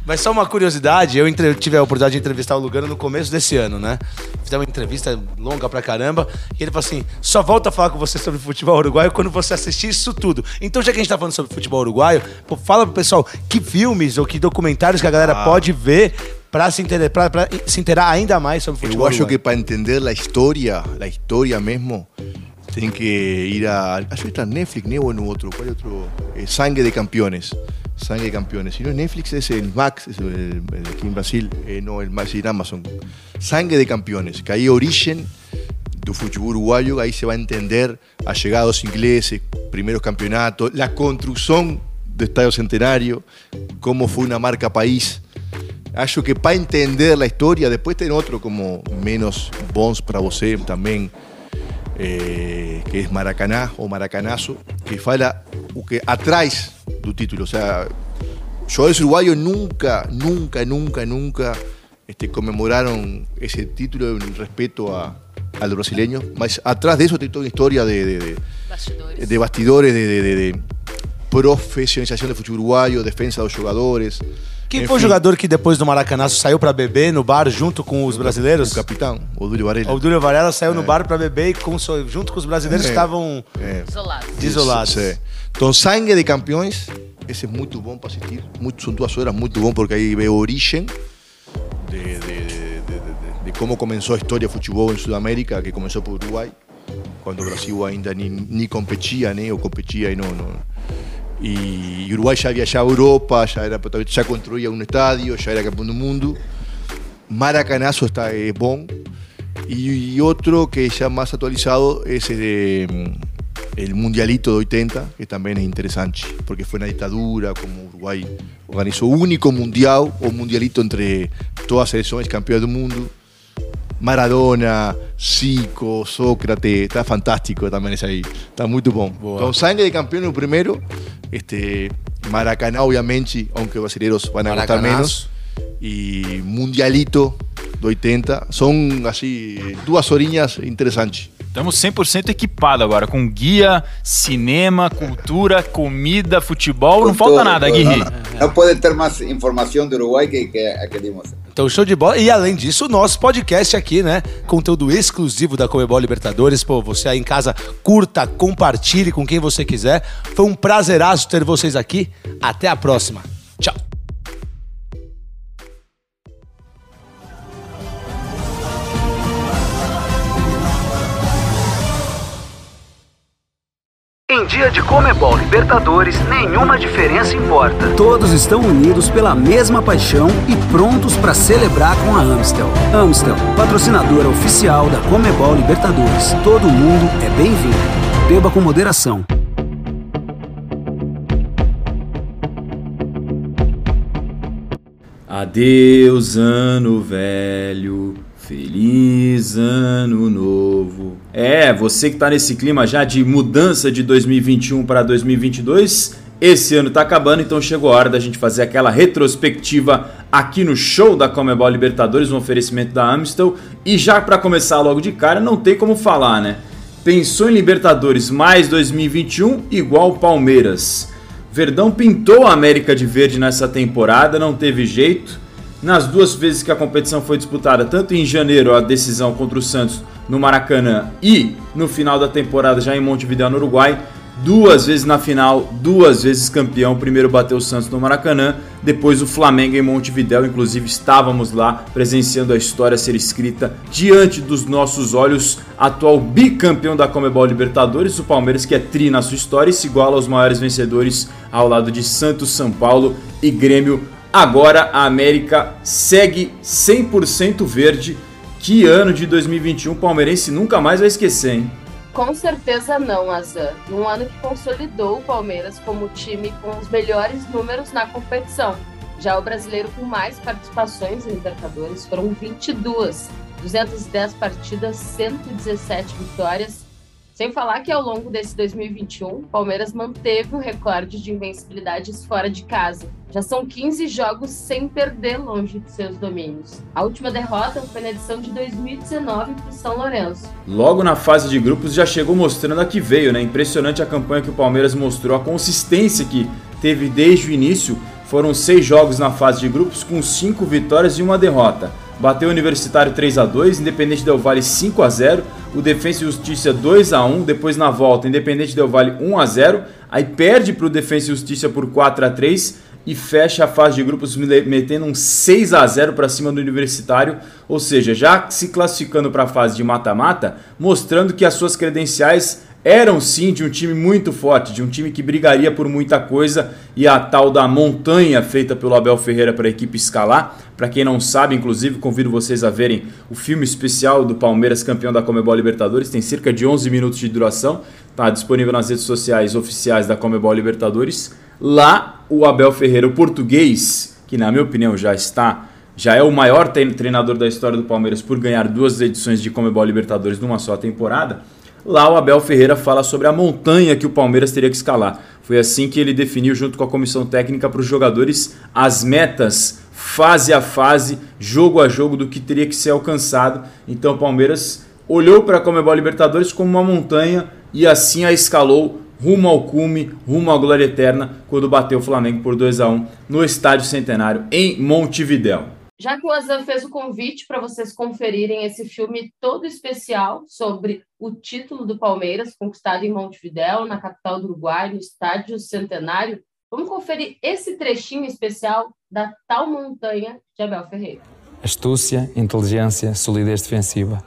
Mas só uma curiosidade, eu entre- tive a oportunidade de entrevistar o Lugano no começo desse ano, né? Fizemos uma entrevista longa pra caramba, e ele falou assim: só volta a falar com você sobre futebol uruguaio quando você assistir isso tudo. Então, já que a gente tá falando sobre futebol uruguaio, pô, fala pro pessoal que filmes ou que documentários que a galera pode ver pra se, inter... pra, pra se interar ainda mais sobre Eu futebol acho que uruguaio. para entender a história, a história mesmo, tem que ir a. Que está Netflix, no outro. Qual é outro? Eh, Sangue de Campeones. Sangue de Campeones. Si no es Netflix, es el Max, es el, el aquí en Brasil, eh, no, el Max en Amazon. Sangue de Campeones, que aí origen do futebol uruguayo, ahí se va a entender a llegados ingleses, primeros campeonatos, la construcción do Estadio Centenario, cómo fue una marca país. Acho que para entender la historia, después tem outro como menos bons para você também, eh, que es Maracaná o Maracanazo, que fala o que atrás do título. O sea, jugadores uruguayos nunca, nunca, nunca, nunca este, conmemoraron ese título en respeto a, a los brasileños. Mas atrás de eso tem toda una historia de, de, de Bastidores. de bastidores, de, de, de, de profissionalização do futebol uruguaio, defesa dos jogadores. Quem Enfim, foi o jogador que depois do Maracanaço saiu pra beber no bar junto com os brasileiros? O capitão, o Dúlio Varela. O Dúlio Varela saiu no bar pra beber e com, junto com os brasileiros É. que estavam É. Isolados. desolados. Sí. Então, Sangue de Campeões, esse é muito bom para assistir. Muito, são duas horas muito bom, porque aí vê a origem de, de, de, de- de- de como começou a história do futebol em Sudamérica, que começou por Uruguai, quando o Brasil ainda nem, nem competia, né? ou competia e não. não. E Uruguai já viajava a Europa, já, era, já construía um estádio, já era campeão do mundo. Maracanazo está é bom. Y, y otro que ya más actualizado es el, mm, el Mundialito de 80, que también es interesante, porque fue una dictadura, como Uruguay organizó único mundial o mundialito entre todas las selecciones campeones del mundo. Maradona, Zico, Sócrates, está fantástico también es ahí, está muy bom. Boa. Con sangre de campeón el primero, este, Maracaná obviamente, aunque los brasileños van a Maracanazo. menos y Mundialito do 80. São, assim, duas horinhas interessantes. Estamos 100% equipados agora, com guia, cinema, cultura, comida, futebol. Não Con falta todo, nada. Guirri. No- no puede ter más información de Uruguay que, que, que dimos. Então, show de bola. E além disso, o nosso podcast aqui, né? Conteúdo exclusivo da Comebol Libertadores. Pô, você aí em casa, curta, compartilhe com quem você quiser. Foi um prazeraço ter vocês aqui. Até a próxima. Em dia de Comebol Libertadores, nenhuma diferença importa. Todos estão unidos pela mesma paixão e prontos para celebrar com a Amstel. Amstel, patrocinadora oficial da Comebol Libertadores. Todo mundo é bem-vindo. Beba com moderação. Adeus, ano velho. Feliz ano novo. É, você que tá nesse clima já de mudança de 2021 para 2022, esse ano tá acabando, então chegou a hora da gente fazer aquela retrospectiva aqui no show da Comebol Libertadores, um oferecimento da Amstel. E já para começar logo de cara, não tem como falar, né? Pensou em Libertadores mais 2021 igual Palmeiras. Verdão pintou a América de verde nessa temporada, não teve jeito. Nas duas vezes que a competição foi disputada, tanto em janeiro a decisão contra o Santos no Maracanã e no final da temporada já em Montevideo no Uruguai, duas vezes na final, duas vezes campeão. Primeiro bateu o Santos no Maracanã, depois o Flamengo em Montevideo. Inclusive estávamos lá presenciando a história ser escrita diante dos nossos olhos. Atual bicampeão da Comebol Libertadores, o Palmeiras que é tri na sua história e se iguala aos maiores vencedores ao lado de Santos, São Paulo e Grêmio. Agora a América segue 100% verde. Que ano de 2021 o palmeirense nunca mais vai esquecer, hein? Com certeza não, Azan. Num ano que consolidou o Palmeiras como time com os melhores números na competição. Já o brasileiro com mais participações em Libertadores foram 22, 210 partidas, 117 vitórias. Sem falar que ao longo desse 2021, o Palmeiras manteve o recorde de invencibilidades fora de casa. Já são 15 jogos sem perder longe de seus domínios. A última derrota foi na edição de 2019 para o São Lourenço. Logo na fase de grupos já chegou mostrando a que veio, né? Impressionante a campanha que o Palmeiras mostrou, a consistência que teve desde o início. Foram seis jogos na fase de grupos com cinco vitórias e uma derrota. Bateu o Universitário 3 a 2 Independente Del Vale 5 a 0 o Defensa e Justiça 2 a 1 depois na volta Independente Del Vale 1 a 0 aí perde para o Defensa e Justiça por 4 a 3 e fecha a fase de grupos metendo um 6 a 0 para cima do Universitário, ou seja, já se classificando para a fase de mata-mata, mostrando que as suas credenciais eram sim de um time muito forte, de um time que brigaria por muita coisa e a tal da montanha feita pelo Abel Ferreira para a equipe escalar. Para quem não sabe, inclusive, convido vocês a verem o filme especial do Palmeiras campeão da Comebol Libertadores, tem cerca de 11 minutos de duração, está disponível nas redes sociais oficiais da Comebol Libertadores. Lá, o Abel Ferreira, o português, que na minha opinião já está, já é o maior treinador da história do Palmeiras por ganhar duas edições de Comebol Libertadores numa só temporada. Lá o Abel Ferreira fala sobre a montanha que o Palmeiras teria que escalar. Foi assim que ele definiu, junto com a comissão técnica, para os jogadores as metas, fase a fase, jogo a jogo, do que teria que ser alcançado. Então o Palmeiras olhou para a Comebol Libertadores como uma montanha e assim a escalou rumo ao cume, rumo à glória eterna, quando bateu o Flamengo por 2 a 1 no Estádio Centenário em Montevidéu. Já que o Azan fez o convite para vocês conferirem esse filme todo especial sobre o título do Palmeiras, conquistado em Montevidéu, na capital do Uruguai, no Estádio Centenário, vamos conferir esse trechinho especial da tal montanha de Abel Ferreira. Astúcia, inteligência, solidez defensiva.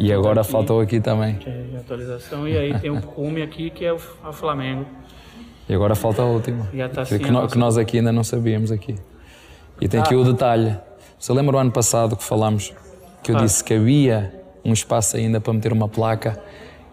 E agora aqui, faltou aqui também. É, atualização. E aí tem o cume aqui que é o Flamengo. E agora falta a última. Tá assim, que, que nós aqui ainda não sabíamos aqui. E tem aqui o detalhe. Você lembra o ano passado que falamos que eu ah. disse que havia um espaço ainda para meter uma placa?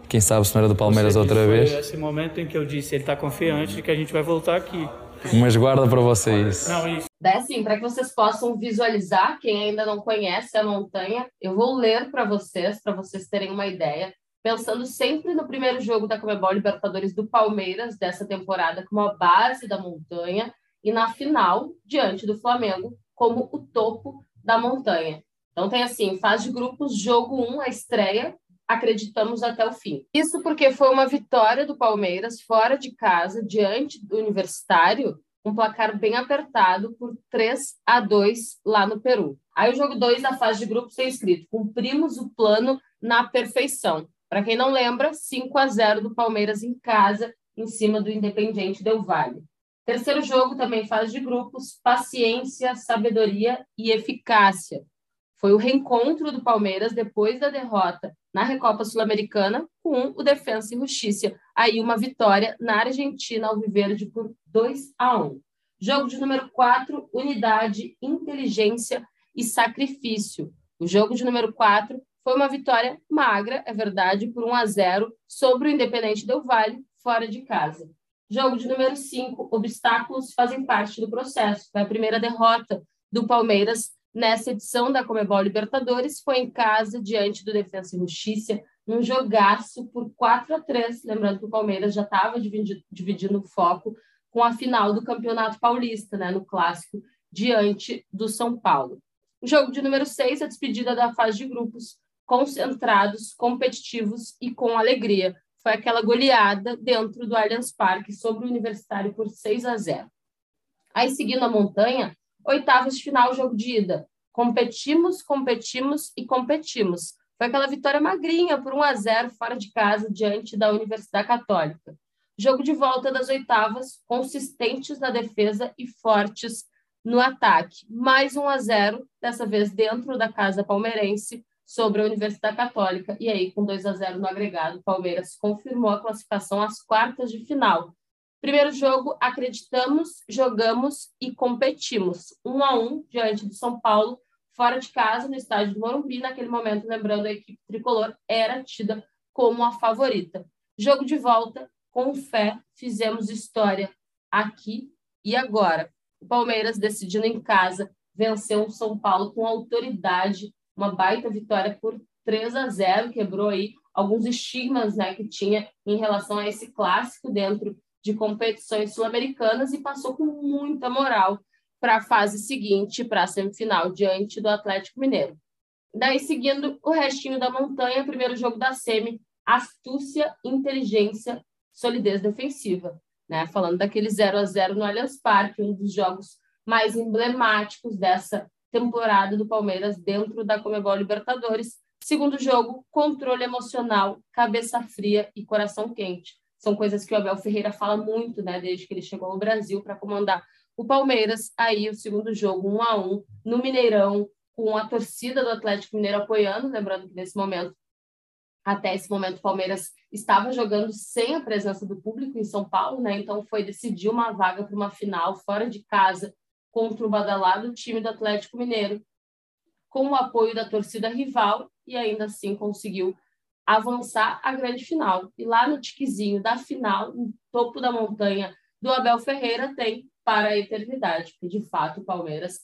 Quem sabe se não era do Palmeiras Você outra vez? Foi esse momento em que eu disse ele está confiante de que a gente vai voltar aqui. Mas guarda para vocês. Não, isso. É assim, para que vocês possam visualizar, quem ainda não conhece a montanha, eu vou ler para vocês, para vocês terem uma ideia, pensando sempre no primeiro jogo da Comebol Libertadores do Palmeiras dessa temporada como a base da montanha e na final, diante do Flamengo, como o topo da montanha. Então tem assim, fase de grupos, jogo 1, um, a estreia, acreditamos até o fim. Isso porque foi uma vitória do Palmeiras fora de casa, diante do Universitário, um placar bem apertado por 3 a 2 lá no Peru. Aí o jogo 2 da fase de grupos tem escrito: cumprimos o plano na perfeição. Para quem não lembra, 5 a 0 do Palmeiras em casa, em cima do Independiente Del Valle. Terceiro jogo também fase de grupos, paciência, sabedoria e eficácia. Foi o reencontro do Palmeiras depois da derrota na Recopa Sul-Americana com o Defensa e Justiça. Aí uma vitória na Argentina ao Viverde por 2 a 1. Jogo de número 4, unidade, inteligência e sacrifício. O jogo de número 4 foi uma vitória magra, é verdade, por 1 a 0 sobre o Independente Del Valle, fora de casa. Jogo de número 5, obstáculos fazem parte do processo. Foi a primeira derrota do Palmeiras nessa edição da Comebol Libertadores. Foi em casa, diante do Defensa e Justiça, um jogaço por 4 a 3 Lembrando que o Palmeiras já estava dividindo, dividindo o foco com a final do Campeonato Paulista, né, no clássico, diante do São Paulo. O jogo de número 6, a despedida da fase de grupos, concentrados, competitivos e com alegria foi aquela goleada dentro do Allianz Parque sobre o Universitário por 6 a 0. Aí, seguindo a montanha, oitavas de final, jogo de ida. Competimos, competimos e competimos. Foi aquela vitória magrinha por 1 a 0 fora de casa diante da Universidade Católica. Jogo de volta das oitavas, consistentes na defesa e fortes no ataque. Mais 1 a 0, dessa vez dentro da casa palmeirense, sobre a Universidade Católica. E aí, com 2 a 0 no agregado, o Palmeiras confirmou a classificação às quartas de final. Primeiro jogo, acreditamos, jogamos e competimos. 1 um a 1 um, diante do São Paulo, fora de casa, no estádio do Morumbi. Naquele momento, lembrando, a equipe tricolor era tida como a favorita. Jogo de volta, com fé, fizemos história aqui e agora. O Palmeiras, decidindo em casa, venceu o São Paulo com autoridade uma baita vitória por 3 a 0, quebrou aí alguns estigmas né, que tinha em relação a esse clássico dentro de competições sul-americanas e passou com muita moral para a fase seguinte, para a semifinal, diante do Atlético Mineiro. Daí, seguindo o restinho da montanha, primeiro jogo da semi, astúcia, inteligência, solidez defensiva. Né? Falando daquele 0 a 0 no Allianz Parque, um dos jogos mais emblemáticos dessa temporada do Palmeiras dentro da Comebol Libertadores. Segundo jogo, controle emocional, cabeça fria e coração quente. São coisas que o Abel Ferreira fala muito, né, desde que ele chegou ao Brasil para comandar o Palmeiras. Aí o segundo jogo, um a um, no Mineirão, com a torcida do Atlético Mineiro apoiando, lembrando que nesse momento, até esse momento, o Palmeiras estava jogando sem a presença do público em São Paulo, né? Então foi decidir uma vaga para uma final fora de casa contra o badalado time do Atlético Mineiro, com o apoio da torcida rival e ainda assim conseguiu avançar à grande final. E lá no tiquezinho da final, no topo da montanha do Abel Ferreira tem para a eternidade, porque de fato o Palmeiras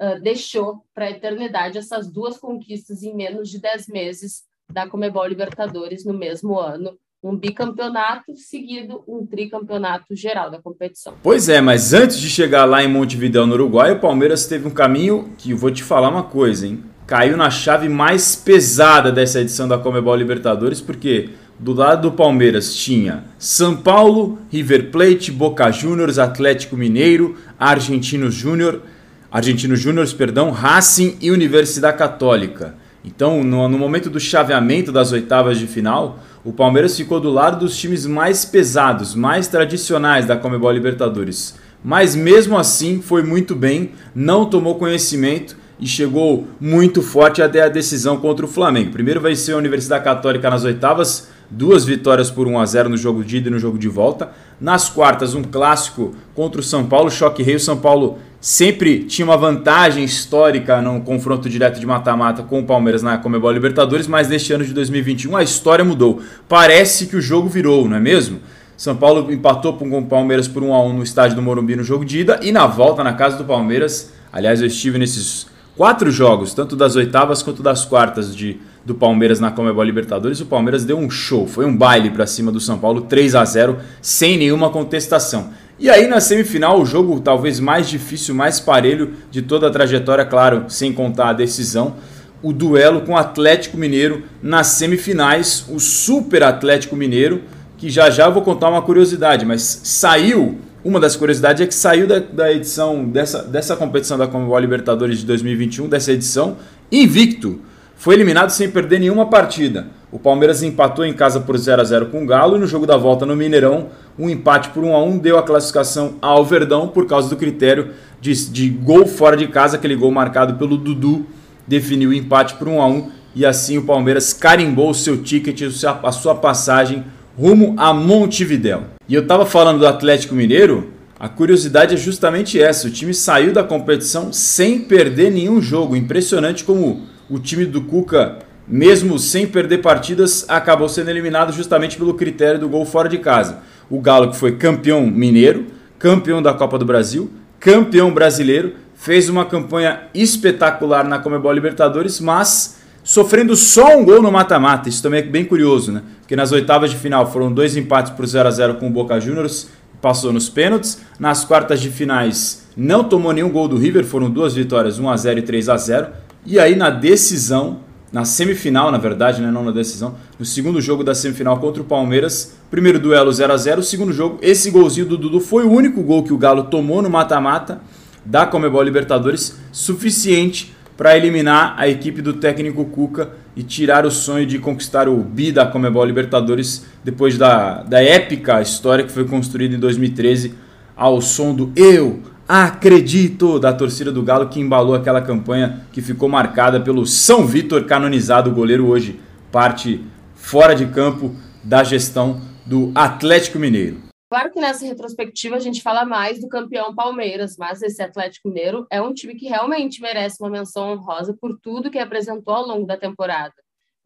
uh, deixou para a eternidade essas duas conquistas em menos de 10 meses da Comebol Libertadores no mesmo ano. Um bicampeonato seguido um tricampeonato geral da competição. Pois é, mas antes de chegar lá em Montevideo, no Uruguai, o Palmeiras teve um caminho que eu vou te falar uma coisa, hein? Caiu na chave mais pesada dessa edição da Comebol Libertadores, porque do lado do Palmeiras tinha São Paulo, River Plate, Boca Juniors, Atlético Mineiro, Argentinos Júnior, Argentinos Júniors, perdão, Racing e Universidade Católica. Então, no, no, momento do chaveamento das oitavas de final, o Palmeiras ficou do lado dos times mais pesados, mais tradicionais da Comebol Libertadores. Mas mesmo assim foi muito bem, não tomou conhecimento e chegou muito forte até a decisão contra o Flamengo. Primeiro vai ser a Universidade Católica nas oitavas, duas vitórias por 1 a 0 no jogo de ida e no jogo de volta. Nas quartas, um clássico contra o São Paulo, choque rei. O São Paulo sempre tinha uma vantagem histórica no confronto direto de mata-mata com o Palmeiras na Comebol Libertadores, mas neste ano de 2021 a história mudou. Parece que o jogo virou, não é mesmo? São Paulo empatou com o Palmeiras por 1 a 1 no estádio do Morumbi no jogo de ida e na volta na casa do Palmeiras. Aliás, eu estive nesses quatro jogos, tanto das oitavas quanto das quartas de, do Palmeiras na Comebol Libertadores. O Palmeiras deu um show, foi um baile para cima do São Paulo, 3 a 0 sem nenhuma contestação. E aí na semifinal, o jogo talvez mais difícil, mais parelho de toda a trajetória, claro, sem contar a decisão, o duelo com o Atlético Mineiro nas semifinais, o Super Atlético Mineiro, que já já eu vou contar uma curiosidade, mas saiu, uma das curiosidades é que saiu da, da edição, dessa, dessa competição da Comebol Libertadores de 2021, dessa edição, invicto. Foi eliminado sem perder nenhuma partida. O Palmeiras empatou em casa por 0 a 0 com o Galo e no jogo da volta no Mineirão, um empate por 1 a 1 deu a classificação ao Verdão por causa do critério de, de gol fora de casa, aquele gol marcado pelo Dudu definiu o empate por 1 a 1 e assim o Palmeiras carimbou o seu ticket, a sua passagem rumo a Montevidéu. E eu estava falando do Atlético Mineiro, a curiosidade é justamente essa: o time saiu da competição sem perder nenhum jogo. Impressionante como o time do Cuca mesmo sem perder partidas, acabou sendo eliminado justamente pelo critério do gol fora de casa. O Galo, que foi campeão mineiro, campeão da Copa do Brasil, campeão brasileiro, fez uma campanha espetacular na Comebol Libertadores, mas sofrendo só um gol no mata-mata. Isso também é bem curioso, né? Porque nas oitavas de final foram dois empates por 0 a 0 com o Boca Juniors, passou nos pênaltis. Nas quartas de finais não tomou nenhum gol do River, foram duas vitórias, 1 a 0 e 3 a 0. E aí na decisão na semifinal, na verdade, né, não na decisão, no segundo jogo da semifinal contra o Palmeiras. Primeiro duelo 0 a 0 o segundo jogo, esse golzinho do Dudu foi o único gol que o Galo tomou no mata-mata da Comebol Libertadores, suficiente para eliminar a equipe do técnico Cuca e tirar o sonho de conquistar o bi da Comebol Libertadores depois da, da épica história que foi construída em 2013 ao som do Eu Acredito da torcida do Galo que embalou aquela campanha que ficou marcada pelo São Vitor canonizado, goleiro hoje parte fora de campo da gestão do Atlético Mineiro. Claro que nessa retrospectiva a gente fala mais do campeão Palmeiras, mas esse Atlético Mineiro é um time que realmente merece uma menção honrosa por tudo que apresentou ao longo da temporada.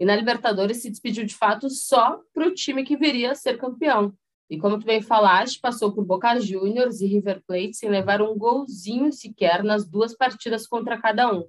E na Libertadores se despediu de fato só para o time que viria a ser campeão. E como tu bem falaste, passou por Boca Juniors e River Plate sem levar um golzinho sequer nas duas partidas contra cada um.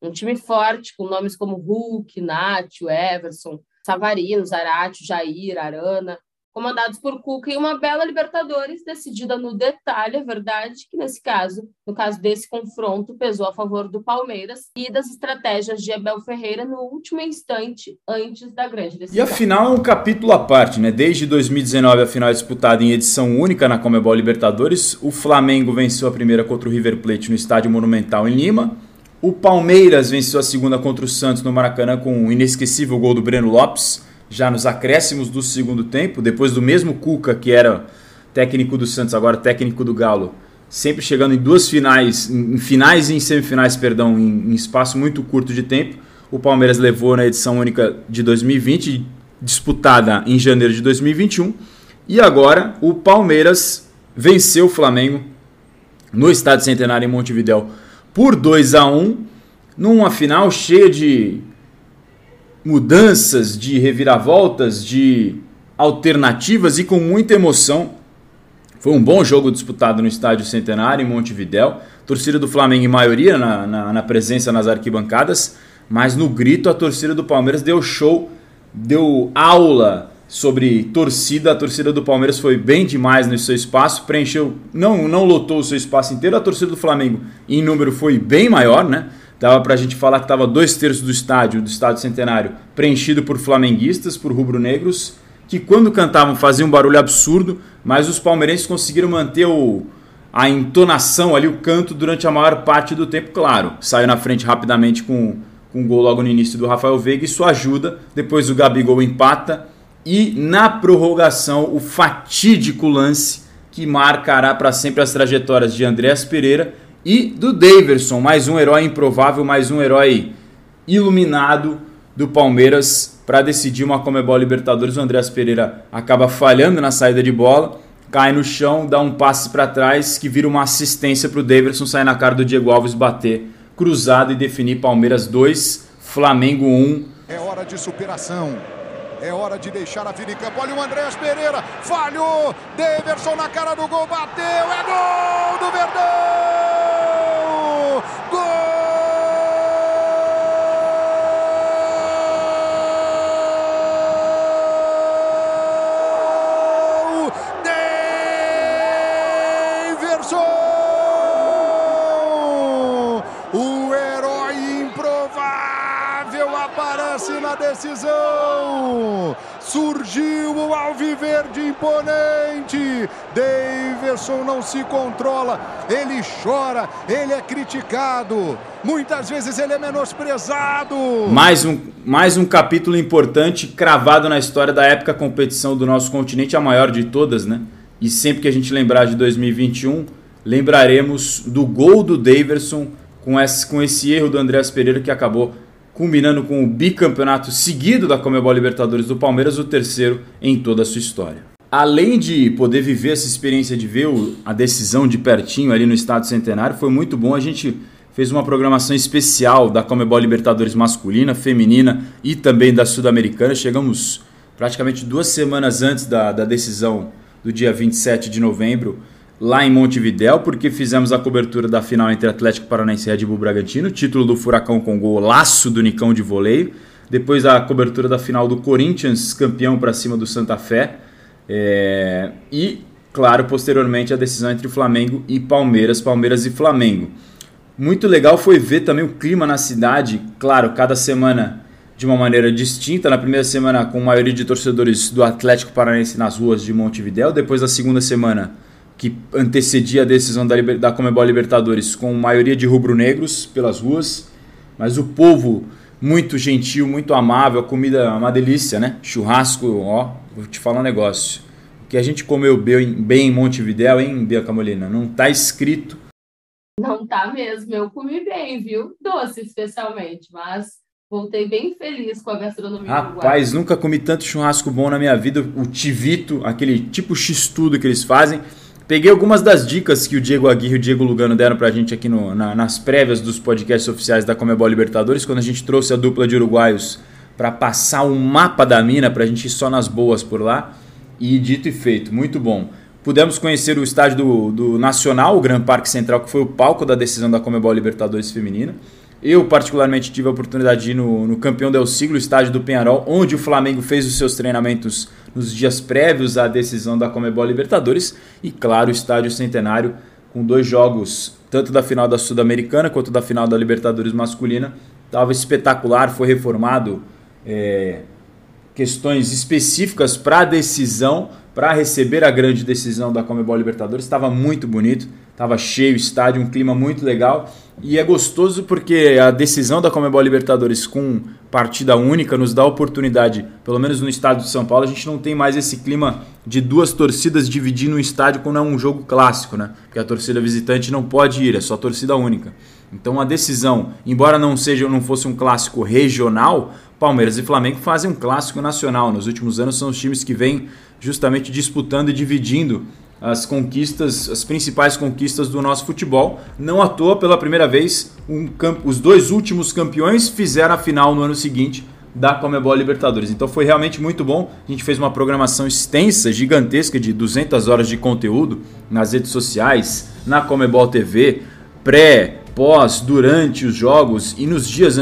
Um time forte, com nomes como Hulk, Nacho, Everson, Savarino, Zarate, Jair, Arana, comandados por Cuca e uma bela Libertadores decidida no detalhe, é verdade, que nesse caso, no caso desse confronto, pesou a favor do Palmeiras e das estratégias de Abel Ferreira no último instante antes da grande decisão. E a final é um capítulo à parte, né? Desde 2019 a final é disputada em edição única na Comebol Libertadores. O Flamengo venceu a primeira contra o River Plate no Estádio Monumental em Lima. O Palmeiras venceu a segunda contra o Santos no Maracanã com um inesquecível gol do Breno Lopes já nos acréscimos do segundo tempo, depois do mesmo Cuca, que era técnico do Santos, agora técnico do Galo, sempre chegando em duas finais, em finais e em semifinais, perdão, em, em espaço muito curto de tempo. O Palmeiras levou na edição única de 2020, disputada em janeiro de 2021. E agora o Palmeiras venceu o Flamengo no Estádio Centenário em Montevidéu por 2 a 1 numa final cheia de mudanças, de reviravoltas, de alternativas e com muita emoção. Foi um bom jogo disputado no Estádio Centenário, em Montevidéu. Torcida do Flamengo, em maioria, na, na, na presença nas arquibancadas. Mas no grito, a torcida do Palmeiras deu show, deu aula sobre torcida. A torcida do Palmeiras foi bem demais no seu espaço, preencheu, não, não lotou o seu espaço inteiro. A torcida do Flamengo, em número, foi bem maior, né? Dava pra gente falar que estava dois terços do estádio, do estádio centenário, preenchido por flamenguistas, por rubro-negros, que quando cantavam faziam um barulho absurdo, mas os palmeirenses conseguiram manter o, a entonação ali, o canto, durante a maior parte do tempo, claro. Saiu na frente rapidamente com, com um gol logo no início do Rafael Veiga, isso ajuda. Depois o Gabigol empata. E na prorrogação, o fatídico lance que marcará para sempre as trajetórias de Andréas Pereira e do Daverson, mais um herói improvável, mais um herói iluminado do Palmeiras para decidir uma Comebol Libertadores. O Andréas Pereira acaba falhando na saída de bola, cai no chão, dá um passe para trás que vira uma assistência para o Daverson sair na cara do Diego Alves bater cruzado e definir Palmeiras 2, Flamengo 1. É hora de superação. É hora de deixar a vida em campo. Olha o Andréas Pereira. Falhou. Daverson na cara do gol. Bateu. É gol do Verdão. Decisão. Surgiu o Alviverde imponente. Daverson não se controla. Ele chora, ele é criticado. Muitas vezes ele é menosprezado. Mais um, mais um capítulo importante cravado na história da época competição do nosso continente, a maior de todas, né? E sempre que a gente lembrar de 2021, lembraremos do gol do Daverson com esse, com esse erro do Andréas Pereira que acabou culminando com o bicampeonato seguido da Comebol Libertadores do Palmeiras, o terceiro em toda a sua história. Além de poder viver essa experiência de ver a decisão de pertinho ali no Estado Centenário, foi muito bom. A gente fez uma programação especial da Comebol Libertadores masculina, feminina e também da Sul-Americana. Chegamos praticamente duas semanas antes da, da decisão do dia 27 de novembro lá em Montevidéu, porque fizemos a cobertura da final entre Atlético Paranaense e Red Bull Bragantino, título do Furacão com gol laço do Nicão de voleio. Depois a cobertura da final do Corinthians, campeão para cima do Santa Fé. É... E, claro, posteriormente a decisão entre Flamengo e Palmeiras, Palmeiras e Flamengo. Muito legal foi ver também o clima na cidade, claro, cada semana de uma maneira distinta. Na primeira semana, com maioria de torcedores do Atlético Paranaense nas ruas de Montevidéu. Depois, da segunda semana, que antecedia a decisão da, da Comebol Libertadores, com maioria de rubro-negros pelas ruas, mas o povo muito gentil, muito amável, a comida é uma delícia, né? Churrasco, ó, vou te falar um negócio. O que a gente comeu bem, bem em Montevidéu, hein, Bia Camolina? Não tá escrito. Não tá mesmo, eu comi bem, viu? Doce especialmente, mas voltei bem feliz com a gastronomia Rapaz, nunca comi tanto churrasco bom na minha vida. O tivito, aquele tipo x-tudo que eles fazem. Peguei algumas das dicas que o Diego Aguirre e o Diego Lugano deram pra gente aqui no, na, nas prévias dos podcasts oficiais da Comebol Libertadores, quando a gente trouxe a dupla de uruguaios para passar um mapa da mina pra gente ir só nas boas por lá. E dito e feito, muito bom. Pudemos conhecer o estádio do, do Nacional, o Gran Parque Central, que foi o palco da decisão da Comebol Libertadores Feminina. Eu, particularmente, tive a oportunidade de ir no, no Campeão del Siglo, estádio do Penharol, onde o Flamengo fez os seus treinamentos nos dias prévios à decisão da Comebol Libertadores e, claro, o Estádio Centenário com dois jogos, tanto da final da Sul-Americana quanto da final da Libertadores masculina. Estava espetacular, foi reformado é, questões específicas para a decisão, para receber a grande decisão da Comebol Libertadores. Estava muito bonito, estava cheio o estádio, um clima muito legal. E é gostoso porque a decisão da Comebol Libertadores com partida única nos dá a oportunidade, pelo menos no estado de São Paulo, a gente não tem mais esse clima de duas torcidas dividindo um estádio quando é um jogo clássico, né? Porque a torcida visitante não pode ir, é só torcida única. Então a decisão, embora não seja não fosse um clássico regional, Palmeiras e Flamengo fazem um clássico nacional. Nos últimos anos são os times que vêm justamente disputando e dividindo as conquistas, as principais conquistas do nosso futebol. Não à toa, pela primeira vez, um os dois últimos campeões fizeram a final no ano seguinte, da Comebol Libertadores. Então foi realmente muito bom. A gente fez uma programação extensa, gigantesca, de 200 horas de conteúdo nas redes sociais, na Comebol TV, pré, pós, durante os jogos e nos dias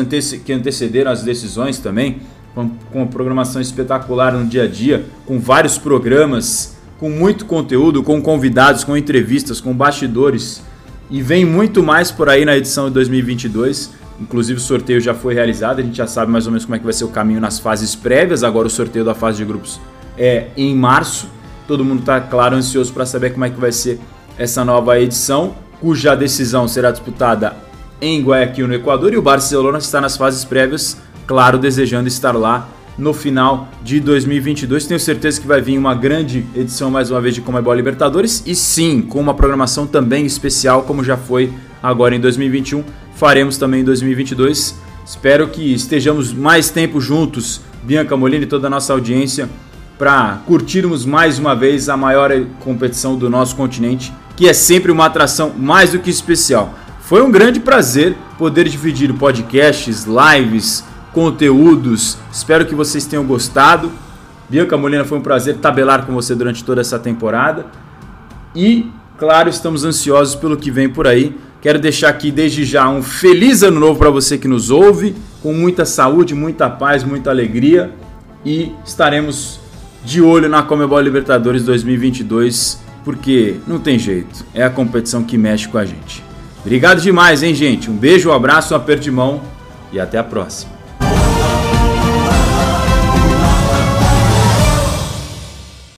que antecederam as decisões também, com, uma programação espetacular no dia a dia, com vários programas, com muito conteúdo, com convidados, com entrevistas, com bastidores. E vem muito mais por aí na edição de 2022. Inclusive o sorteio já foi realizado, a gente já sabe mais ou menos como é que vai ser o caminho nas fases prévias. Agora o sorteio da fase de grupos é em março. Todo mundo está, claro, ansioso para saber como é que vai ser essa nova edição, cuja decisão será disputada em Guayaquil, no Equador, e o Barcelona está nas fases prévias, claro, desejando estar lá no final de 2022. Tenho certeza que vai vir uma grande edição mais uma vez de Comebol Libertadores e sim, com uma programação também especial, como já foi agora em 2021 faremos também em 2022. Espero que estejamos mais tempo juntos, Bianca Molina e toda a nossa audiência, para curtirmos mais uma vez a maior competição do nosso continente, que é sempre uma atração mais do que especial. Foi um grande prazer poder dividir podcasts, lives, conteúdos. Espero que vocês tenham gostado. Bianca Molina, foi um prazer tabelar com você durante toda essa temporada. E, claro, estamos ansiosos pelo que vem por aí. Quero deixar aqui desde já um feliz ano novo para você que nos ouve, com muita saúde, muita paz, muita alegria e estaremos de olho na Comebol Libertadores 2022, porque não tem jeito, é a competição que mexe com a gente. Obrigado demais, hein, gente? Um beijo, um abraço, um aperto de mão e até a próxima.